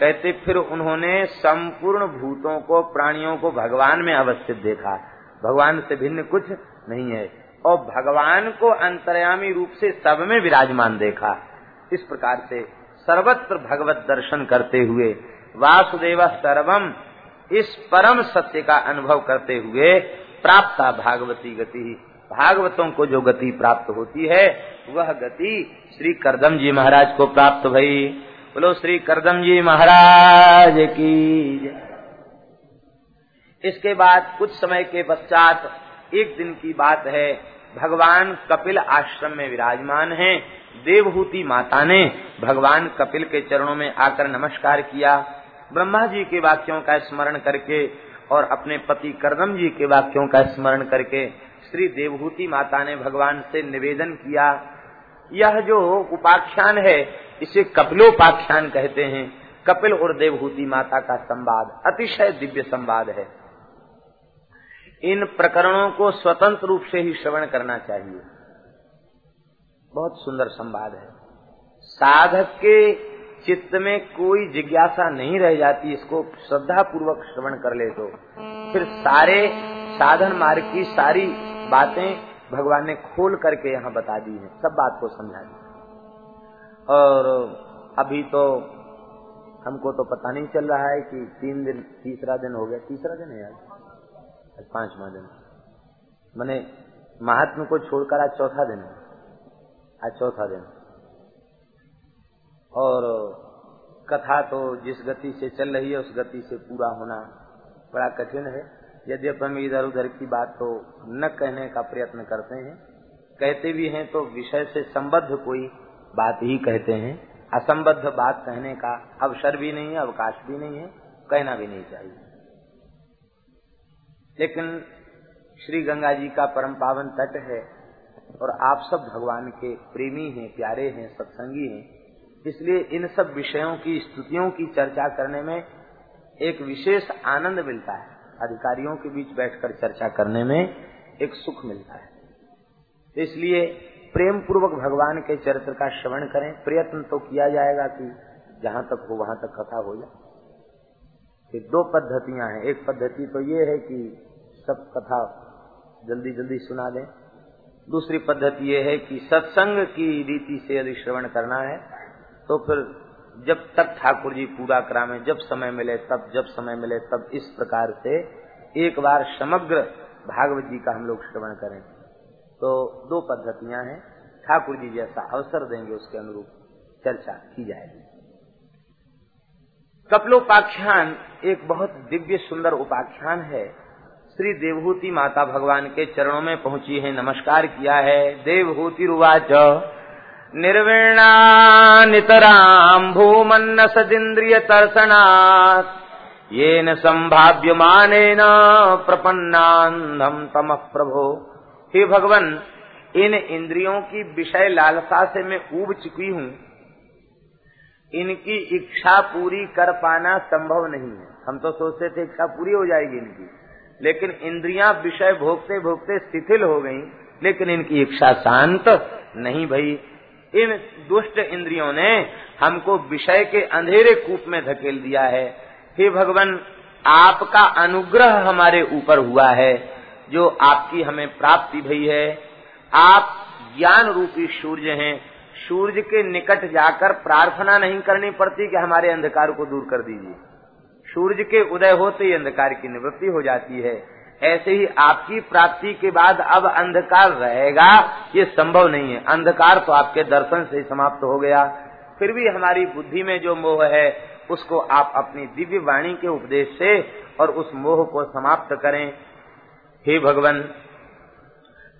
कहते फिर उन्होंने संपूर्ण भूतों को, प्राणियों को भगवान में अवस्थित देखा। भगवान से भिन्न कुछ नहीं है। और भगवान को अंतर्यामी रूप से सब में विराजमान देखा। इस प्रकार से सर्वत्र भगवत दर्शन करते हुए, वासुदेव सर्वम, इस परम सत्य का अनुभव करते हुए प्राप्त भागवती गति। भागवतों को जो गति प्राप्त होती है, वह गति श्री करदम जी महाराज को प्राप्त भई। बोलो, श्री करदम जी महाराज की इसके बाद कुछ समय के पश्चात एक दिन की बात है। भगवान कपिल आश्रम में विराजमान हैं। देवहूति माता ने भगवान कपिल के चरणों में आकर नमस्कार किया। ब्रह्मा जी के वाक्यों का स्मरण करके और अपने पति करदम जी के वाक्यों का स्मरण करके श्री देवहूति माता ने भगवान से निवेदन किया, यह जो उपाख्यान है, इसे कपिलोपाख्यान कहते हैं। कपिल और देवहूति माता का संवाद अतिशय दिव्य संवाद है। इन प्रकरणों को स्वतंत्र रूप से ही श्रवण करना चाहिए। बहुत सुंदर संवाद है। साधक के चित्त में कोई जिज्ञासा नहीं रह जाती, इसको श्रद्धा पूर्वक श्रवण कर ले तो। फिर सारे साधन मार्ग की सारी बातें भगवान ने खोल करके यहाँ बता दी है, सब बात को समझा दी। और अभी तो हमको तो पता नहीं चल रहा है कि तीन दिन, तीसरा दिन हो गया। तीसरा दिन है आज पांचवा दिन। मैंने महात्मा को छोड़कर आज चौथा दिन है। आज चौथा दिन। और कथा तो जिस गति से चल रही है, उस गति से पूरा होना बड़ा कठिन है। यद्यप हम इधर उधर की बात तो न कहने का प्रयत्न करते हैं, कहते भी हैं तो विषय से संबद्ध कोई बात ही कहते हैं। असंबद्ध बात कहने का अवसर भी नहीं है, अवकाश भी नहीं है, कहना भी नहीं चाहिए। लेकिन श्री गंगा जी का परम पावन तट है और आप सब भगवान के प्रेमी हैं, प्यारे हैं, सत्संगी हैं। इसलिए इन सब विषयों की, स्तुतियों की चर्चा करने में एक विशेष आनंद मिलता है। अधिकारियों के बीच बैठकर चर्चा करने में एक सुख मिलता है। इसलिए प्रेम पूर्वक भगवान के चरित्र का श्रवण करें। प्रयत्न तो किया जाएगा कि जहाँ तक हो, वहाँ तक कथा हो जाए। दो पद्धतियाँ हैं। एक पद्धति तो ये है कि सब कथा जल्दी जल्दी सुना दें। दूसरी पद्धति ये है कि सत्संग की रीति से यदि श्रवण करना है तो फिर जब तक ठाकुर जी पूरा करावे जब समय मिले तब, जब समय मिले तब इस प्रकार से एक बार समग्र भागवत जी का हम लोग श्रवण करें। तो दो पद्धतियाँ हैं। ठाकुर जी जैसा अवसर देंगे, उसके अनुरूप चर्चा की जाएगी। कपलोपाख्यान एक बहुत दिव्य सुंदर उपाख्यान है। श्री देवहूति माता भगवान के चरणों में पहुँची है, नमस्कार किया है। देवहूति रुवाच। निर्वीणा नितराम् भूमन्न सदिन्द्रिय तर्सनात् येन संभाव्यमानेन प्रपन्नान्धम तम प्रभो। हे भगवान, इन इंद्रियों की विषय लालसा से मैं उब चुकी हूँ। इनकी इच्छा पूरी कर पाना संभव नहीं है। हम तो सोचते थे इच्छा पूरी हो जाएगी इनकी। लेकिन इंद्रियाँ विषय भोगते भोगते शिथिल हो गईं, लेकिन इनकी इच्छा शांत नहीं भई। इन दुष्ट इंद्रियों ने हमको विषय के अंधेरे कूप में धकेल दिया है। हे भगवान आपका अनुग्रह हमारे ऊपर हुआ है जो आपकी हमें प्राप्ति भई है। आप ज्ञान रूपी सूर्य हैं। सूर्य के निकट जाकर प्रार्थना नहीं करनी पड़ती कि हमारे अंधकार को दूर कर दीजिए। सूर्य के उदय होते ही अंधकार की निवृत्ति हो जाती है। ऐसे ही आपकी प्राप्ति के बाद अब अंधकार रहेगा, ये संभव नहीं है। अंधकार तो आपके दर्शन से ही समाप्त हो गया। फिर भी हमारी बुद्धि में जो मोह है, उसको आप अपनी दिव्य वाणी के उपदेश से और उस मोह को समाप्त करें। हे भगवान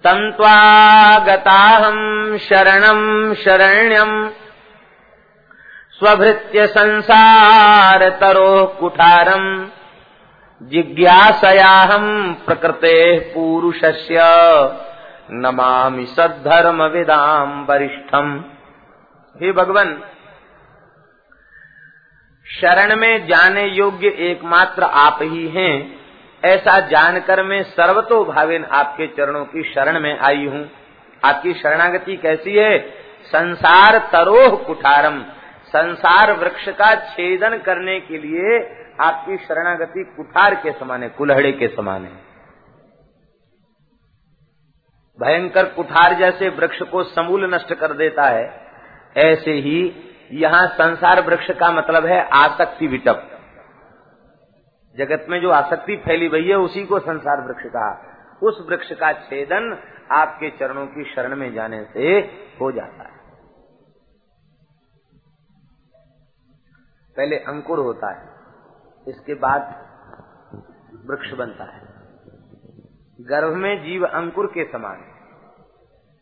तंत्वागताहम शरणम शरण्यम स्वभृत्य संसार तरो कुठारम। जिज्ञासयाहम प्रकृते पुरुषस्य। नमामि सद्धर्म विदाम वरिष्ठम। हे भगवान, शरण में जाने योग्य एकमात्र आप ही हैं। ऐसा जानकर मैं सर्वतो भावेन आपके चरणों की शरण में आई हूँ। आपकी शरणागति कैसी है? संसार तरोह कुठारम। संसार वृक्ष का छेदन करने के लिए आपकी शरणागति कुठार के समान है, कुल्हड़े के समान है। भयंकर कुठार जैसे वृक्ष को समूल नष्ट कर देता है, ऐसे ही यहाँ संसार वृक्ष का मतलब है आसक्ति विटप। जगत में जो आसक्ति फैली हुई है, उसी को संसार वृक्ष कहा। उस वृक्ष का छेदन आपके चरणों की शरण में जाने से हो जाता है। पहले अंकुर होता है, इसके बाद वृक्ष बनता है। गर्भ में जीव अंकुर के समान है।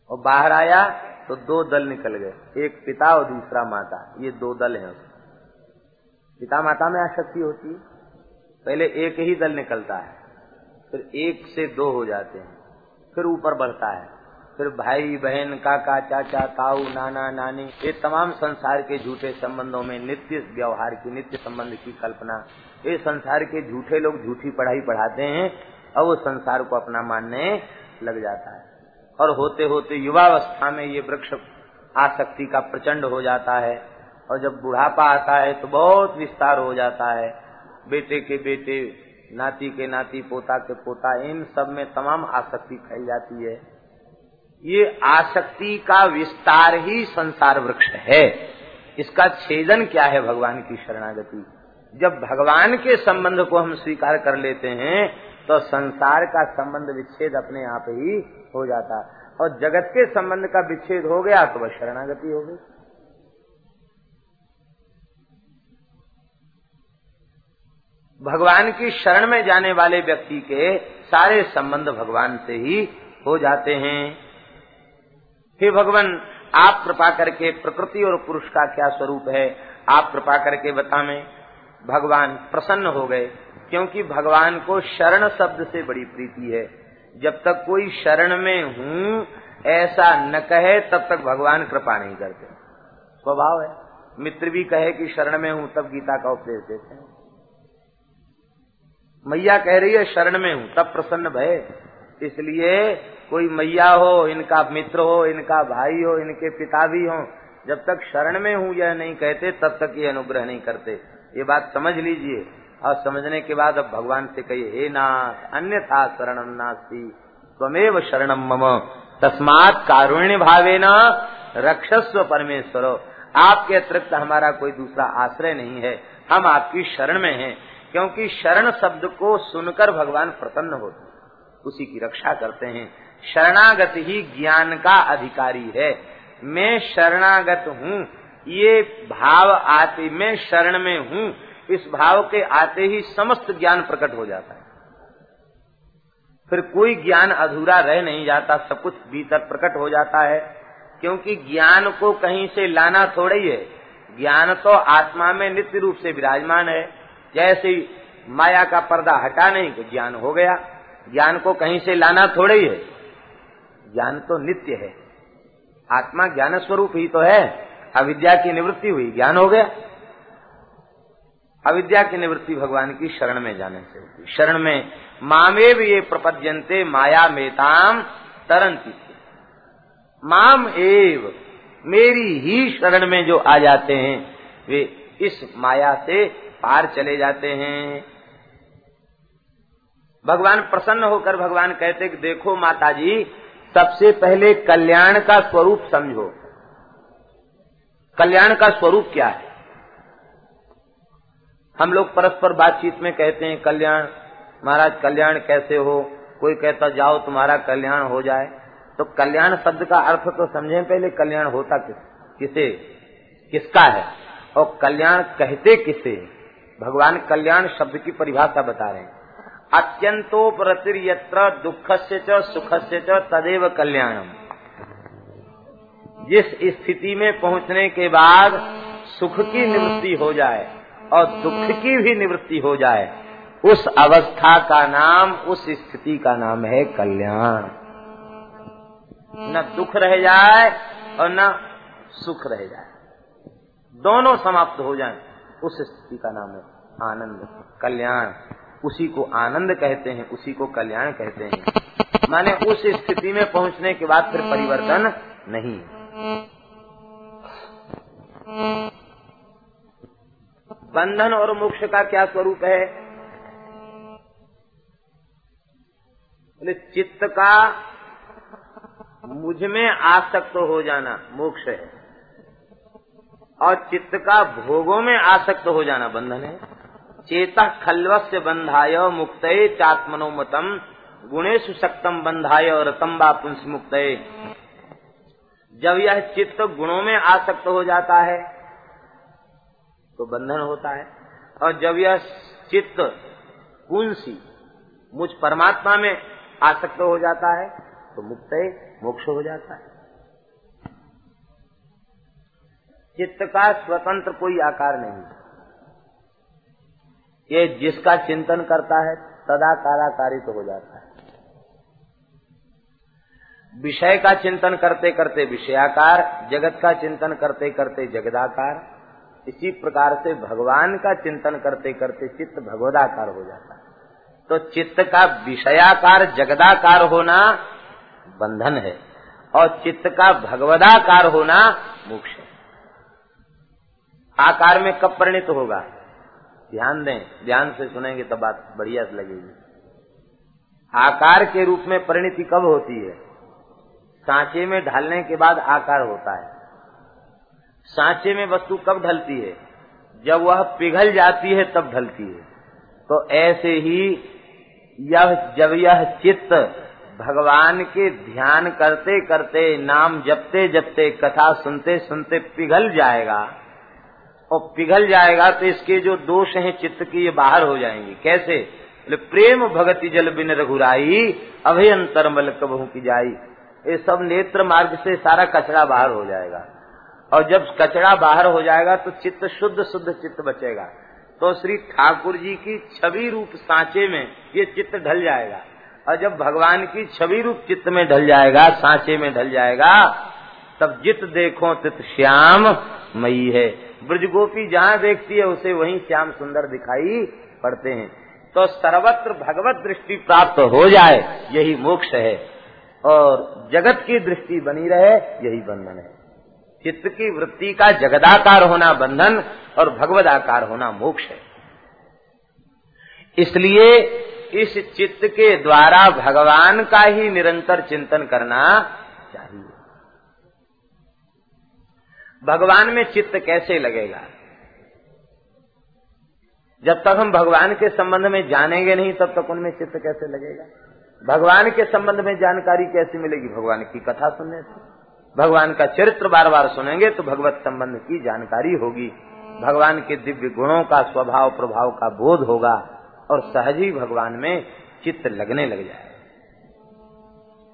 और बाहर आया तो दो दल निकल गए, एक पिता और दूसरा माता। ये दो दल हैं पिता माता में आसक्ति होती है। पहले एक ही दल निकलता है, फिर एक से दो हो जाते हैं, फिर ऊपर बढ़ता है। फिर भाई, बहन, काका, चाचा ताऊ नाना, नानी, ये तमाम संसार के झूठे संबंधों में नित्य व्यवहार की, नित्य संबंध की कल्पना। ये संसार के झूठे लोग झूठी पढ़ाई पढ़ाते हैं और वो संसार को अपना मानने लग जाता है। और होते होते युवावस्था में ये वृक्ष आसक्ति का प्रचंड हो जाता है, और जब बुढ़ापा आता है तो बहुत विस्तार हो जाता है। बेटे के बेटे, नाती के नाती, पोता के पोता, इन सब में तमाम आसक्ति फैल जाती है। ये आसक्ति का विस्तार ही संसार वृक्ष है। इसका छेदन क्या है भगवान की शरणागति? जब भगवान के संबंध को हम स्वीकार कर लेते हैं तो संसार का संबंध विच्छेद अपने आप ही हो जाता। और जगत के संबंध का विच्छेद हो गया तो वह शरणागति हो गई। भगवान की शरण में जाने वाले व्यक्ति के सारे संबंध भगवान से ही हो जाते हैं। हे भगवान, आप कृपा करके प्रकृति और पुरुष का क्या स्वरूप है? आप कृपा करके बतावें भगवान प्रसन्न हो गए, क्योंकि भगवान को शरण शब्द से बड़ी प्रीति है। जब तक कोई शरण में हूँ, ऐसा न कहे, तब तक भगवान कृपा नहीं करते। स्वभाव है। मित्र भी कहे कि शरण में हूँ, तब गीता का उपदेश देते हैं। मैया कह रही है, शरण में हूँ, तब प्रसन्न भय। इसलिए कोई मैया हो, इनका मित्र हो, इनका भाई हो, इनके पिता भी हो, जब तक शरण में हूँ यह नहीं कहते, तब तक ये अनुग्रह नहीं करते। ये बात समझ लीजिए। और समझने के बाद अब भगवान से कहिए, हे नाथ अन्य था शरणम नास्ती स्वमेव शरणम मम। तस्मात कारुण्य भावे न रक्षस्व परमेश्वर। आपके अतिरिक्त हमारा कोई दूसरा आश्रय नहीं है। हम आपकी शरण में हैं, क्योंकि शरण शब्द को सुनकर भगवान प्रसन्न होते उसी की रक्षा करते हैं। शरणागत ही ज्ञान का अधिकारी है। मैं शरणागत हूँ। ये भाव आते, मैं शरण में हूँ। इस भाव के आते ही समस्त ज्ञान प्रकट हो जाता है। फिर कोई ज्ञान अधूरा रह नहीं जाता, सब कुछ भीतर प्रकट हो जाता है। क्योंकि ज्ञान को कहीं से लाना थोड़ा ही। है ज्ञान तो आत्मा में नित्य रूप से विराजमान है। जैसे माया का पर्दा हटा नहीं तो ज्ञान हो गया। ज्ञान को कहीं से लाना थोड़े ही है। ज्ञान तो नित्य है। आत्मा ज्ञान स्वरूप ही तो है। अविद्या की निवृत्ति हुई, ज्ञान हो गया। अविद्या की निवृत्ति भगवान की शरण में जाने से होती शरण में मामेव ये प्रपद्यंते माया मेताम तरंती माम एव मेरी ही शरण में जो आ जाते हैं, वे इस माया से पार चले जाते हैं। भगवान प्रसन्न होकर भगवान कहते कि देखो माता जी सबसे पहले कल्याण का स्वरूप समझो। कल्याण का स्वरूप क्या है? हम लोग परस्पर बातचीत में कहते हैं, कल्याण, महाराज, कल्याण कैसे हो? कोई कहता, जाओ, तुम्हारा कल्याण हो जाए। तो कल्याण शब्द का अर्थ तो समझे पहले, कल्याण होता किस, किसे? किसका है? और कल्याण कहते किसे? भगवान कल्याण शब्द की परिभाषा बता रहे हैं। अत्यंतो यत्र दुख से च सुख से च तदेव कल्याणम। जिस स्थिति में पहुँचने के बाद सुख की निवृत्ति हो जाए और दुख की भी निवृत्ति हो जाए, उस अवस्था का नाम, उस स्थिति का नाम है कल्याण। न दुख रह जाए और न सुख रह जाए। दोनों समाप्त हो जाए, उस स्थिति का नाम है आनंद, कल्याण। उसी को आनंद कहते हैं, उसी को कल्याण कहते हैं। माने उस स्थिति में पहुँचने के बाद फिर परिवर्तन नहीं। बंधन और मोक्ष का क्या स्वरूप है? बोले, चित्त का मुझमें आसक्त हो जाना मोक्ष है। और चित्त का भोगों में आसक्त हो जाना बंधन है। चेता खलवस्य बंधाय मुक्त चात्मनोमतम गुणेश सक्तम बंधाय और तम्बा पुंस मुक्त जब यह चित्त गुणों में आसक्त हो जाता है तो बंधन होता है। और जब यह चित्त कुंसी मुझ परमात्मा में आसक्त हो जाता है तो मुक्त मोक्ष हो जाता है। चित्त का स्वतंत्र कोई आकार नहीं। ये जिसका चिंतन करता है तदा काराकारित हो जाता है। विषय का चिंतन करते करते विषयाकार, जगत का चिंतन करते करते जगदाकार, इसी प्रकार से भगवान का चिंतन करते करते चित्त भगवदाकार हो जाता है। तो चित्त का विषयाकार, जगदाकार होना बंधन है और चित्त का भगवदाकार होना मोक्ष है। आकार में कब परिणित होगा? ध्यान दें, ध्यान से सुनेंगे तो बात बढ़िया लगेगी। आकार के रूप में परिणति कब होती है? सांचे में ढालने के बाद आकार होता है। सांचे में वस्तु कब ढलती है? जब वह पिघल जाती है, तब ढलती है। तो ऐसे ही यह, जब यह चित्त भगवान के ध्यान करते करते नाम जपते जपते कथा सुनते सुनते पिघल जाएगा और पिघल जाएगा तो इसके जो दोष हैं चित्त की, ये बाहर हो जाएँगे। कैसे? बोले, प्रेम भगति जल बिन रघुराई, अभयंतर मल कबहू की जाई। ये सब नेत्र मार्ग से सारा कचरा बाहर हो जाएगा। और जब कचरा बाहर हो जाएगा तो चित्त शुद्ध शुद्ध चित्त बचेगा। तो श्री ठाकुर जी की छवि रूप सांचे में ये चित्त ढल जाएगा। और जब भगवान की छवि रूप चित्त में ढल जाएगा, सांचे में ढल जाएगा, तब जित देखो तित श्याम मई है। ब्रज गोपी जहाँ देखती है, उसे वहीं श्याम सुंदर दिखाई पड़ते हैं। तो सर्वत्र भगवत दृष्टि प्राप्त हो जाए, यही मोक्ष है। और जगत की दृष्टि बनी रहे, यही बंधन है। चित्त की वृत्ति का जगदाकार होना बंधन और भगवदाकार होना मोक्ष है। इसलिए इस चित्त के द्वारा भगवान का ही निरंतर चिंतन करना चाहिए भगवान में चित्त कैसे लगेगा? जब तक हम भगवान के संबंध में जानेंगे नहीं, तब तक उनमें चित्त कैसे लगेगा? भगवान के संबंध में जानकारी कैसे मिलेगी? भगवान की कथा सुनने से भगवान का चरित्र बार बार सुनेंगे तो भगवत संबंध की जानकारी होगी। भगवान के दिव्य गुणों का, स्वभाव प्रभाव का बोध होगा और सहज ही भगवान में चित्त लगने लग जाए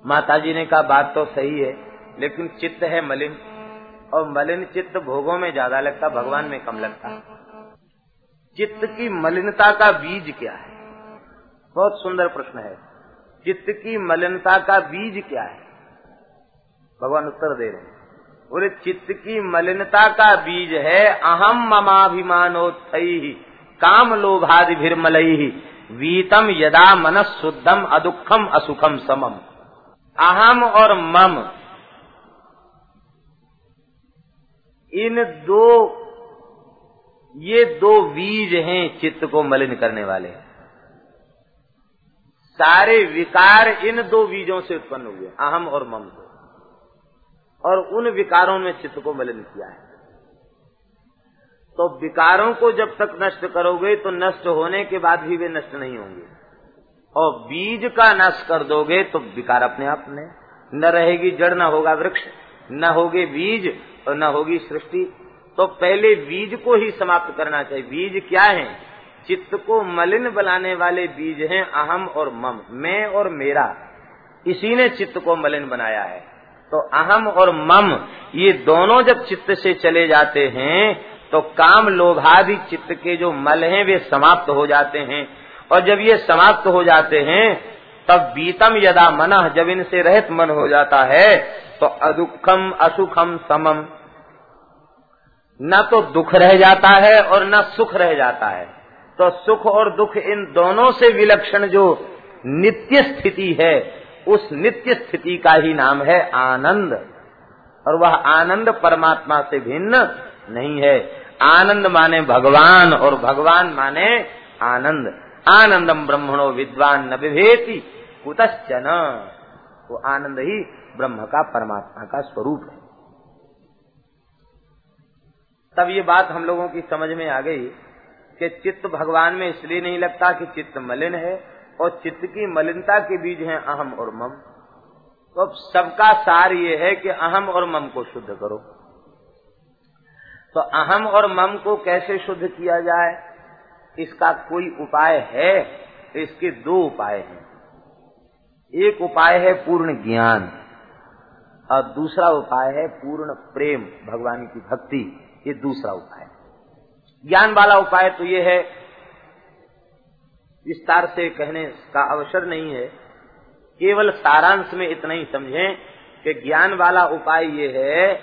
माता जी ने कहा, बात तो सही है, लेकिन चित्त है मलिन। और मलिन चित्त भोगों में ज़्यादा लगता, भगवान में कम लगता। चित्त की मलिनता का बीज क्या है? बहुत सुंदर प्रश्न है। चित्त की मलिनता का बीज क्या है? भगवान उत्तर दे रहे हैं। बोले, चित्त की मलिनता का बीज है अहम ममाभिमानोत्थई काम लोभादि भिर्मलई वीतम यदा मनस शुद्धम अदुखम असुखम समम। अहम और मम इन दो, ये दो बीज हैं चित्त को मलिन करने वाले। सारे विकार इन दो बीजों से उत्पन्न हुए, अहम और मम को और उन विकारों में चित्त को मलिन किया है। तो विकारों को जब तक नष्ट करोगे तो नष्ट होने के बाद भी वे नष्ट नहीं होंगे। और बीज का नष्ट कर दोगे तो विकार अपने आप में न रहेगी, जड़ न होगा वृक्ष, न होगे बीज और न होगी सृष्टि। तो पहले बीज को ही समाप्त करना चाहिए। बीज क्या है? चित्त को मलिन बनाने वाले बीज हैं अहम और मम। मैं और मेरा। इसी ने चित्त को मलिन बनाया है। तो अहम और मम, ये दोनों जब चित्त से चले जाते हैं तो काम लोभादि चित्त के जो मल हैं, वे समाप्त हो जाते हैं। और जब ये समाप्त हो जाते हैं, तब बीतम यदा मन, जब इनसे रहित मन हो जाता है तो अदुखम असुखम समम। न तो दुख रह जाता है और न सुख रह जाता है। तो सुख और दुख इन दोनों से विलक्षण जो नित्य स्थिति है, उस नित्य स्थिति का ही नाम है आनंद। और वह आनंद परमात्मा से भिन्न नहीं है। आनंद माने भगवान और भगवान माने आनंद। आनंदम ब्रह्मणो विद्वान न विभेति कुतश्चन। वो आनंद ही ब्रह्म का परमात्मा का स्वरूप है। तब ये बात हम लोगों की समझ में आ गई कि चित्त भगवान में इसलिए नहीं लगता कि चित्त मलिन है और चित्त की मलिनता के बीज हैं अहम और मम। तो अब सबका सार ये है कि अहम और मम को शुद्ध करो। तो अहम और मम को कैसे शुद्ध किया जाए? इसका कोई उपाय है? इसके दो उपाय हैं। एक उपाय है पूर्ण ज्ञान और दूसरा उपाय है पूर्ण प्रेम, भगवान की भक्ति। ये दूसरा उपाय ज्ञान वाला उपाय तो ये है, विस्तार से कहने का अवसर नहीं है। केवल सारांश में इतना ही समझें कि ज्ञान वाला उपाय ये है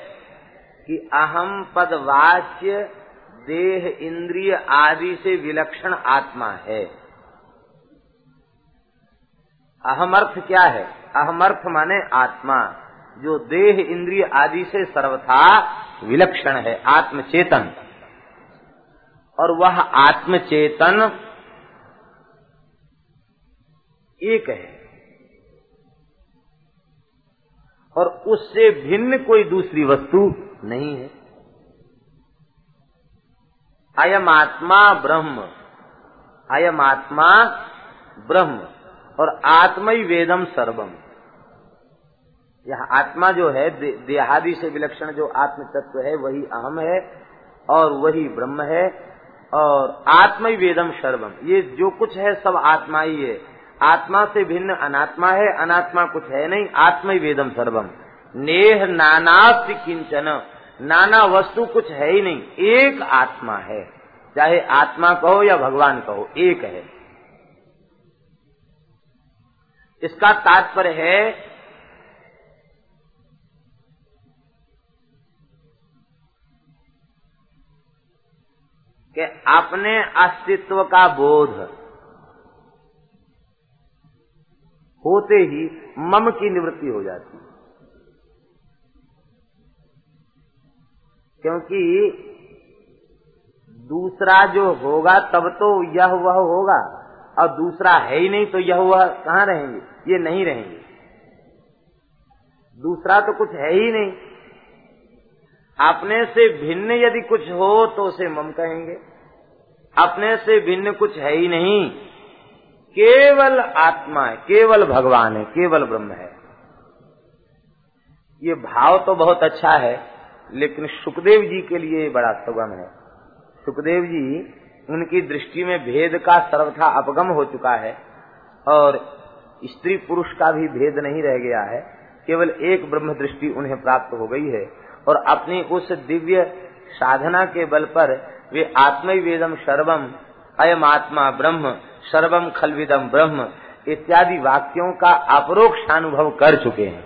कि अहम पद वाच्य देह इंद्रिय आदि से विलक्षण आत्मा है। अहमर्थ क्या है? अहमर्थ माने आत्मा, जो देह इंद्रिय आदि से सर्वथा विलक्षण है, आत्मचेतन। और वह आत्मचेतन एक है। और उससे भिन्न कोई दूसरी वस्तु नहीं है। अयम आत्मा ब्रह्म। अयम आत्मा ब्रह्म। और आत्म वेदम सर्वम। यह आत्मा जो है देहादि से विलक्षण जो आत्म तत्व है, वही अहम है और वही ब्रह्म है और आत्म वेदम सर्वम ये जो कुछ है, सब आत्मा ही है। आत्मा से भिन्न अनात्मा है, अनात्मा कुछ है नहीं आत्म वेदम सर्वम नेह नानास्त किंचन, नाना वस्तु कुछ है ही नहीं, एक आत्मा है। चाहे आत्मा कहो या भगवान कहो, एक है। इसका तात्पर्य है अपने अस्तित्व का बोध होते ही मम की निवृत्ति हो जाती है। क्योंकि दूसरा जो होगा, तब तो यह वह होगा। और दूसरा है ही नहीं तो यह वह कहाँ रहेंगे? ये नहीं रहेंगे। दूसरा तो कुछ है ही नहीं। अपने से भिन्न यदि कुछ हो तो उसे मम कहेंगे। अपने से भिन्न कुछ है ही नहीं। केवल आत्मा है, केवल भगवान है, केवल ब्रह्म है। ये भाव तो बहुत अच्छा है, लेकिन सुखदेव जी के लिए बड़ा सुगम है। सुखदेव जी, उनकी दृष्टि में भेद का सर्वथा अपगम हो चुका है, और स्त्री पुरुष का भी भेद नहीं रह गया है। केवल एक ब्रह्म दृष्टि उन्हें प्राप्त हो गई है, और अपनी उस दिव्य साधना के बल पर वे आत्म वेदम सर्वम अयम आत्मा ब्रह्म सर्वम खलविदम ब्रह्म, इत्यादि वाक्यों का अपरोक्ष अनुभव कर चुके हैं।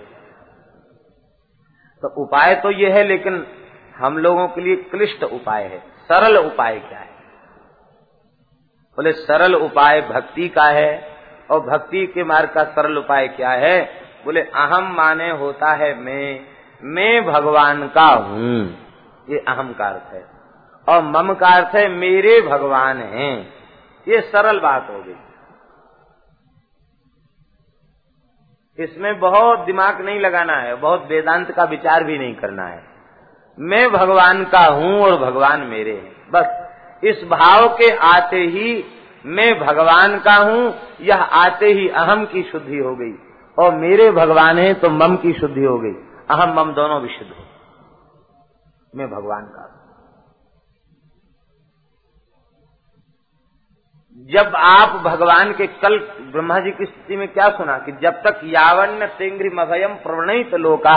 तो उपाय तो ये है, लेकिन हम लोगों के लिए क्लिष्ट उपाय है। सरल उपाय क्या है? बोले, सरल उपाय भक्ति का है, और भक्ति के मार्ग का सरल उपाय क्या है? बोले, अहम माने होता है मैं मैं भगवान का हूँ। ये अहम का अर्थ है। और मम का अर्थ है, मेरे भगवान हैं। ये सरल बात हो गई। इसमें बहुत दिमाग नहीं लगाना है, बहुत वेदांत का विचार भी नहीं करना है। मैं भगवान का हूँ और भगवान मेरे हैं, बस। इस भाव के आते ही मैं भगवान का हूँ, यह आते ही अहम की शुद्धि हो गई। और मेरे भगवान है तो मम की शुद्धि हो गई। अहम मम दोनों भी शुद्ध हो। मैं भगवान का जब आप भगवान के कल ब्रह्मा जी की स्थिति में क्या सुना कि जब तक यावन्य तेंग्री मभयम प्रवणित लोका,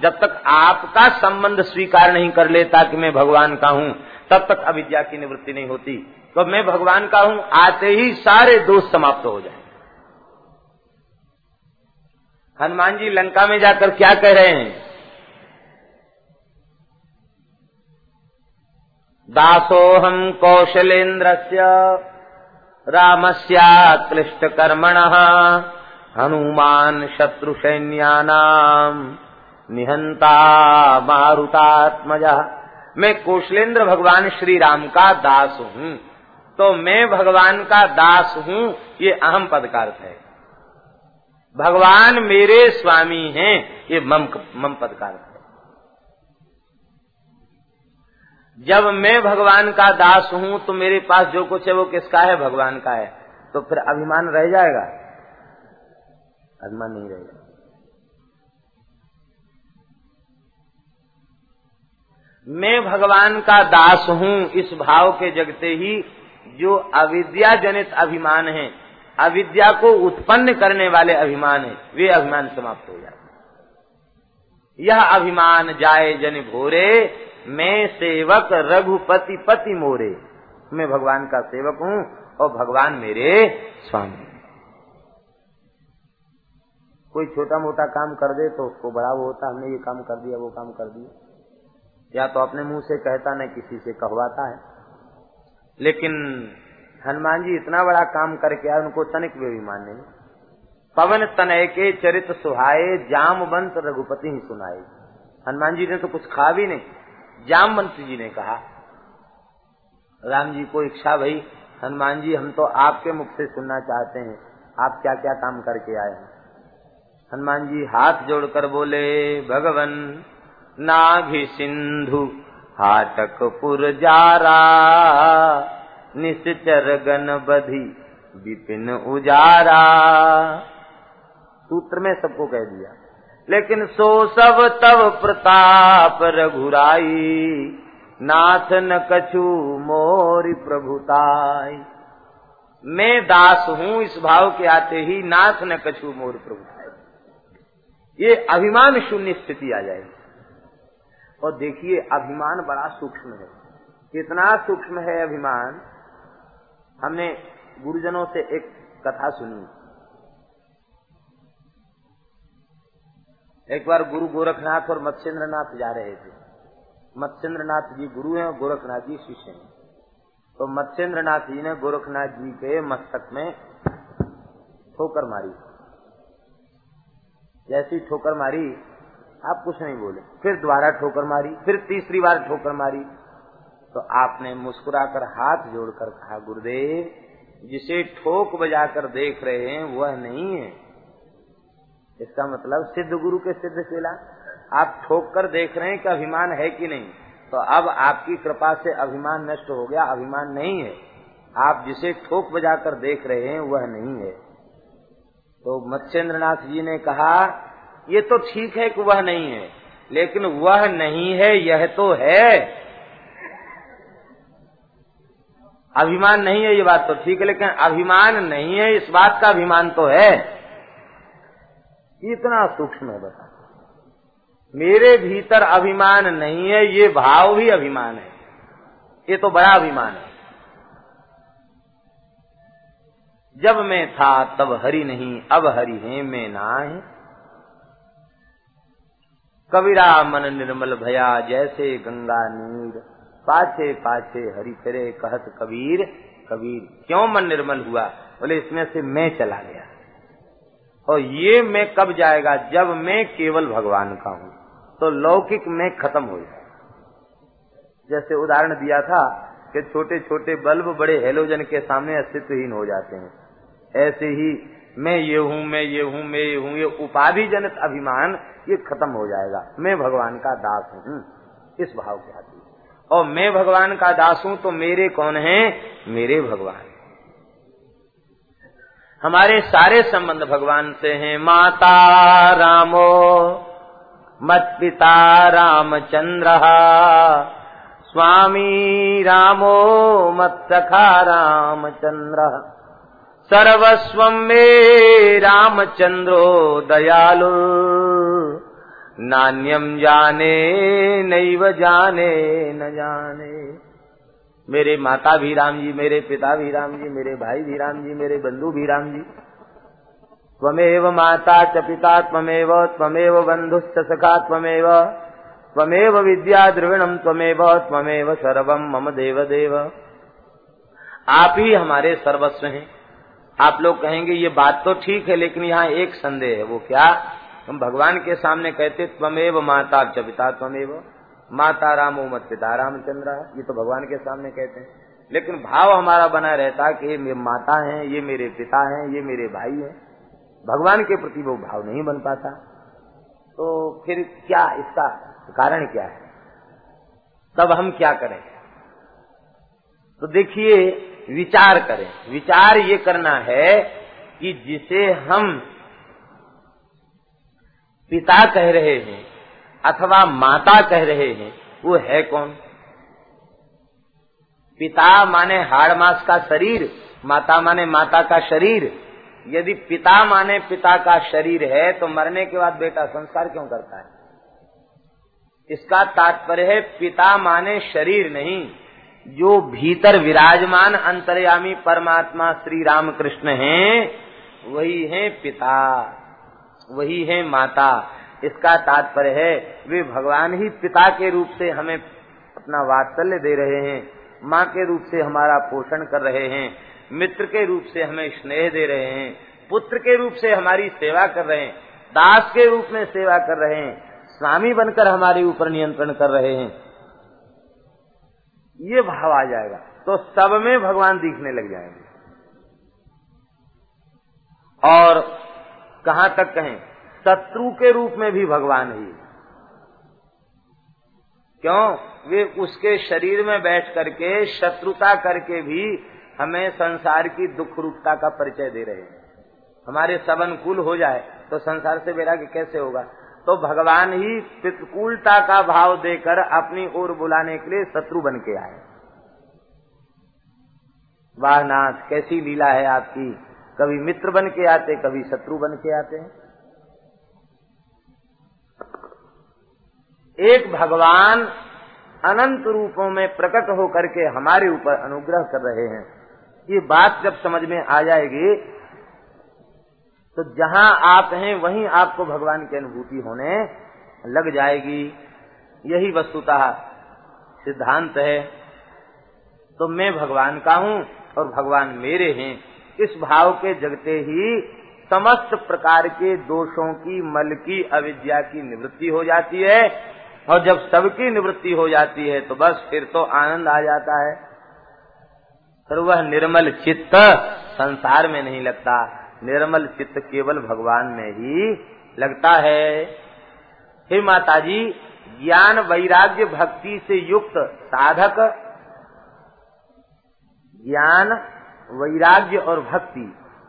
जब तक आपका संबंध स्वीकार नहीं कर लेता कि मैं भगवान का हूँ, तब तक अविद्या की निवृत्ति नहीं होती। तो मैं भगवान का हूँ, आते ही सारे दोष समाप्त हो जाए हनुमान जी लंका में जाकर क्या कह रहे हैं? दासोहम कौशलेन्द्र से रामस्याक्लिष्ट कर्मण हनुमान शत्रु सैन्यानाम निहंता मारुतात्मजा। मैं कौशलेंद्र भगवान श्री राम का दास हूँ। तो मैं भगवान का दास हूँ, ये अहम पद का अर्थ है। भगवान मेरे स्वामी हैं, ये मम मम पद का अर्थ जब मैं भगवान का दास हूँ तो मेरे पास जो कुछ है वो किसका है? भगवान का है। तो फिर अभिमान रह जाएगा? अभिमान नहीं रहेगा। मैं भगवान का दास हूँ, इस भाव के जगते ही जो अविद्या जनित अभिमान है, अविद्या को उत्पन्न करने वाले अभिमान है, वे अभिमान समाप्त हो जाते यह अभिमान जाए जन भोरे मैं सेवक रघुपति पति मोरे। मैं भगवान का सेवक हूँ और भगवान मेरे स्वामी। कोई छोटा मोटा काम कर दे तो उसको बड़ा वो होता, हमने ये काम कर दिया, वो काम कर दिया। या तो अपने मुँह से कहता, न किसी से कहवाता है। लेकिन हनुमान जी इतना बड़ा काम करके आए, उनको तनिक वे भी नहीं। पवन तनय के चरित सुहाये जामवंत रघुपति ही सुनाए। हनुमान जी ने तो कुछ खा भी नहीं। जामवंत जी ने कहा, राम जी को इच्छा भाई, हनुमान जी, हम तो आपके मुख से सुनना चाहते हैं, आप क्या क्या काम करके आए हैं? हनुमान जी हाथ जोड़कर बोले, भगवन, नाभि सिंधु, हाटकपुर जारा, निश्चर गण बधी विपिन उजारा। सूत्र में सबको कह दिया। लेकिन सो सब तब प्रताप रघुराई। नाथ न कछु मोरी प्रभुताई। मैं दास हूँ, इस भाव के आते ही नाथ न कछु मोर प्रभुताई। ये अभिमान शून्य स्थिति आ जाएगी और देखिए, अभिमान बड़ा सूक्ष्म है। कितना सूक्ष्म है अभिमान? हमने गुरुजनों से एक कथा सुनी। एक बार गुरु गोरखनाथ और मत्स्येंद्र जा रहे थे। मत्स्येंद्र जी गुरु हैं और गोरखनाथ जी शिष्य हैं। तो मत्स्येंद्र जी ने गोरखनाथ जी के मस्तक में ठोकर मारी। जैसी ठोकर मारी, आप कुछ नहीं बोले। फिर दोबारा ठोकर मारी, फिर तीसरी बार ठोकर मारी। तो आपने मुस्कुराकर हाथ जोड़कर कहा, गुरुदेव, जिसे ठोक बजाकर देख रहे हैं, वह नहीं है। इसका मतलब सिद्ध गुरु के सिद्ध चेला आप ठोक कर देख रहे हैं कि अभिमान है कि नहीं। तो अब आपकी कृपा से अभिमान नष्ट हो गया, अभिमान नहीं है। आप जिसे ठोक बजाकर देख रहे हैं, वह नहीं है। तो मत्स्येंद्रनाथ जी ने कहा, ये तो ठीक है कि वह नहीं है, लेकिन वह नहीं है, यह तो है। अभिमान नहीं है, ये बात तो ठीक है, लेकिन अभिमान नहीं है, इस बात का अभिमान तो है। इतना सूक्ष्म है, बता। मेरे भीतर अभिमान नहीं है, ये भाव भी अभिमान है। ये तो बड़ा अभिमान है। जब मैं था, तब हरि नहीं, अब हरि है, मैं ना है। कबीरा मन निर्मल भया, जैसे गंगा नीर। पाछे पाछे हरि फिरे, कहत कबीर कबीर क्यों मन निर्मल हुआ? बोले, इसमें से मैं चला गया। और ये मैं कब जाएगा? जब मैं केवल भगवान का हूँ। तो लौकिक में खत्म हो जाए जैसे उदाहरण दिया था कि छोटे छोटे बल्ब बड़े हेलोजन के सामने अस्तित्वहीन हो जाते हैं। ऐसे ही मैं ये हूँ, मैं ये हूँ, मैं ये हूँ, ये उपाधि जनित अभिमान, ये खत्म हो जाएगा। मैं भगवान का दास हूँ। इस भाव के आती और मैं भगवान का दास हूँ तो मेरे कौन है? मेरे भगवान। हमारे सारे संबंध भगवान से हैं। माता रामो मत पिता रामचंद्र, स्वामी रामो मत सखा रामचंद्र। सर्वस्व मे रामचंद्रो दयालु। नान्यम जाने, नैव जाने, न जाने। मेरे माता भी राम जी, मेरे पिता भी राम जी, मेरे भाई भी राम जी, मेरे बंधु भी राम जी। त्वमेव माता च पिता त्वमेव त्वमेव बन्धुश्च सखा त्वमेव त्वमेव विद्या द्रविणम त्वमेव त्वमेव सर्वम मम देव देव आप ही हमारे सर्वस्व हैं। आप लोग कहेंगे, ये बात तो ठीक है, लेकिन यहाँ एक संदेह है। वो क्या? हम भगवान के सामने कहते, त्वमेव माता च पिता त्वमेव। माता राम मत पिता रामचंद्र। ये तो भगवान के सामने कहते हैं। लेकिन भाव हमारा बना रहता कि ये माता है, ये मेरे पिता हैं, ये मेरे भाई हैं। भगवान के प्रति वो भाव नहीं बन पाता। तो फिर क्या इसका कारण क्या है? तब हम क्या करें? तो देखिए, विचार करें। विचार ये करना है कि जिसे हम पिता कह रहे हैं अथवा माता कह रहे हैं, वो है कौन? पिता माने हाड़ मास का शरीर, माता माने माता का शरीर। यदि पिता माने पिता का शरीर है तो मरने के बाद बेटा संस्कार क्यों करता है? इसका तात्पर्य है, पिता माने शरीर नहीं, जो भीतर विराजमान अंतर्यामी परमात्मा श्री राम कृष्ण हैं, वही है पिता, वही है माता। इसका तात्पर्य है, वे भगवान ही पिता के रूप से हमें अपना वात्सल्य दे रहे हैं, माँ के रूप से हमारा पोषण कर रहे हैं, मित्र के रूप से हमें स्नेह दे रहे हैं, पुत्र के रूप से हमारी सेवा कर रहे हैं, दास के रूप में सेवा कर रहे हैं, स्वामी बनकर हमारे ऊपर नियंत्रण कर रहे हैं। ये भाव आ जाएगा तो सब में भगवान दिखने लग जाएँगे। और कहाँ तक कहें? शत्रु के रूप में भी भगवान ही। क्यों? वे उसके शरीर में बैठ करके, शत्रुता करके भी हमें संसार की दुख रूपता का परिचय दे रहे हैं। हमारे सब अनुकूल हो जाए तो संसार से वैराग्य कैसे होगा? तो भगवान ही पितकूलता का भाव देकर अपनी ओर बुलाने के लिए शत्रु बन के आए। वाह नाथ, कैसी लीला है आपकी। कभी मित्र बन के आते, कभी शत्रु बन के आते हैं। एक भगवान अनंत रूपों में प्रकट होकर के हमारे ऊपर अनुग्रह कर रहे हैं। ये बात जब समझ में आ जाएगी तो जहाँ आप हैं, वहीं आपको भगवान की अनुभूति होने लग जाएगी। यही वस्तुतः सिद्धांत है। तो मैं भगवान का हूँ और भगवान मेरे हैं। इस भाव के जगते ही समस्त प्रकार के दोषों की, मल की, अविद्या की निवृत्ति हो जाती है। और जब सबकी निवृत्ति हो जाती है तो बस फिर तो आनंद आ जाता है। फिर वह निर्मल चित्त संसार में नहीं लगता। निर्मल चित्त केवल भगवान में ही लगता है। हे माता जी ज्ञान वैराग्य भक्ति से युक्त साधक, ज्ञान, वैराग्य और भक्ति,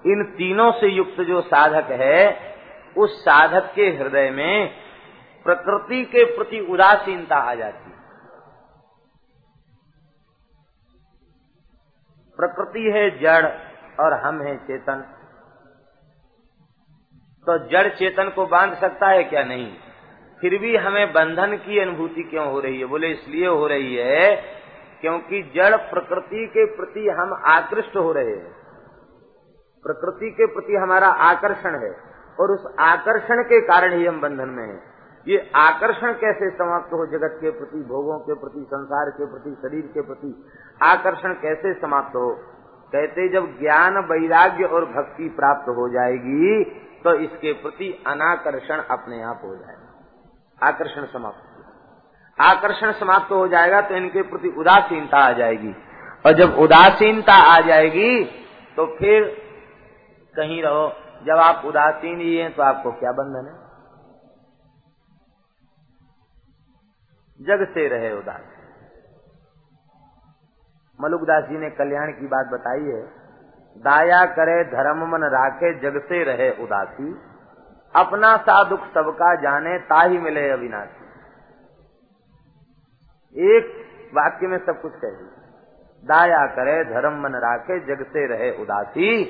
इन तीनों से युक्त जो साधक है, उस साधक के हृदय में प्रकृति के प्रति उदासीनता आ जाती है। प्रकृति है जड़ और हम हैं चेतन। तो जड़ चेतन को बाँध सकता है क्या? नहीं। फिर भी हमें बंधन की अनुभूति क्यों हो रही है? बोले, इसलिए हो रही है क्योंकि जड़ प्रकृति के प्रति हम आकृष्ट हो रहे हैं। प्रकृति के प्रति हमारा आकर्षण है और उस आकर्षण के कारण ही हम बंधन में हैं। ये आकर्षण कैसे समाप्त हो जगत के प्रति, भोगों के प्रति, संसार के प्रति, शरीर के प्रति? आकर्षण कैसे समाप्त हो? कहते जब ज्ञान, वैराग्य और भक्ति प्राप्त हो जाएगी तो इसके प्रति अनाकर्षण अपने आप हो जाएगा। आकर्षण समाप्त आकर्षण समाप्त हो जाएगा तो इनके प्रति उदासीनता आ जाएगी। और जब उदासीनता आ जाएगी तो फिर कहीं रहो, जब आप उदासीन ही हैं तो आपको क्या बंधन है? जग से रहे उदास। मलुकदास जी ने कल्याण की बात बताई है। दाया करे धर्म मन राखे जग से रहे उदासी। अपना सा दुख सबका जाने, ताही मिले अविनाशी। एक वाक्य में सब कुछ कह दाया। करे धर्म मन राखे जग से रहे उदासी।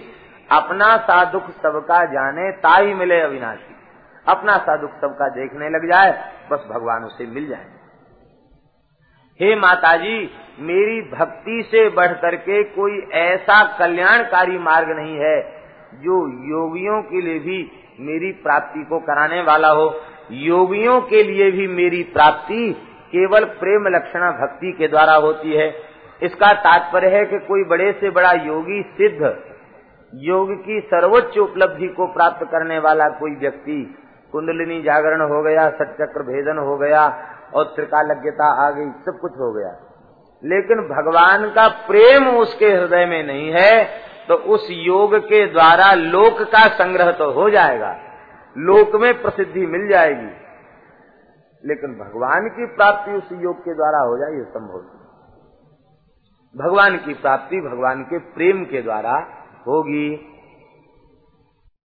अपना सा दुख सबका जाने, ताही मिले अविनाशी। अपना सा दुख सबका देखने लग जाए, बस भगवान उसे मिल जाए हे माताजी, मेरी भक्ति से बढ़ करके कोई ऐसा कल्याणकारी मार्ग नहीं है, जो योगियों के लिए भी मेरी प्राप्ति को कराने वाला हो। योगियों के लिए भी मेरी प्राप्ति केवल प्रेम लक्षणा भक्ति के द्वारा होती है। इसका तात्पर्य है कि कोई बड़े से बड़ा योगी सिद्ध, योग की सर्वोच्च उपलब्धि को प्राप्त करने वाला कोई व्यक्ति कुंडलिनी जागरण हो गया सचक्र भेदन हो गया और त्रिकालज्ञता आ गई, सब कुछ हो गया। लेकिन भगवान का प्रेम उसके हृदय में नहीं है तो उस योग के द्वारा लोक का संग्रह तो हो जाएगा। लोक में प्रसिद्धि मिल जाएगी। लेकिन भगवान की प्राप्ति उस योग के द्वारा हो जाए ये संभव नहीं। भगवान की प्राप्ति भगवान के प्रेम के द्वारा होगी।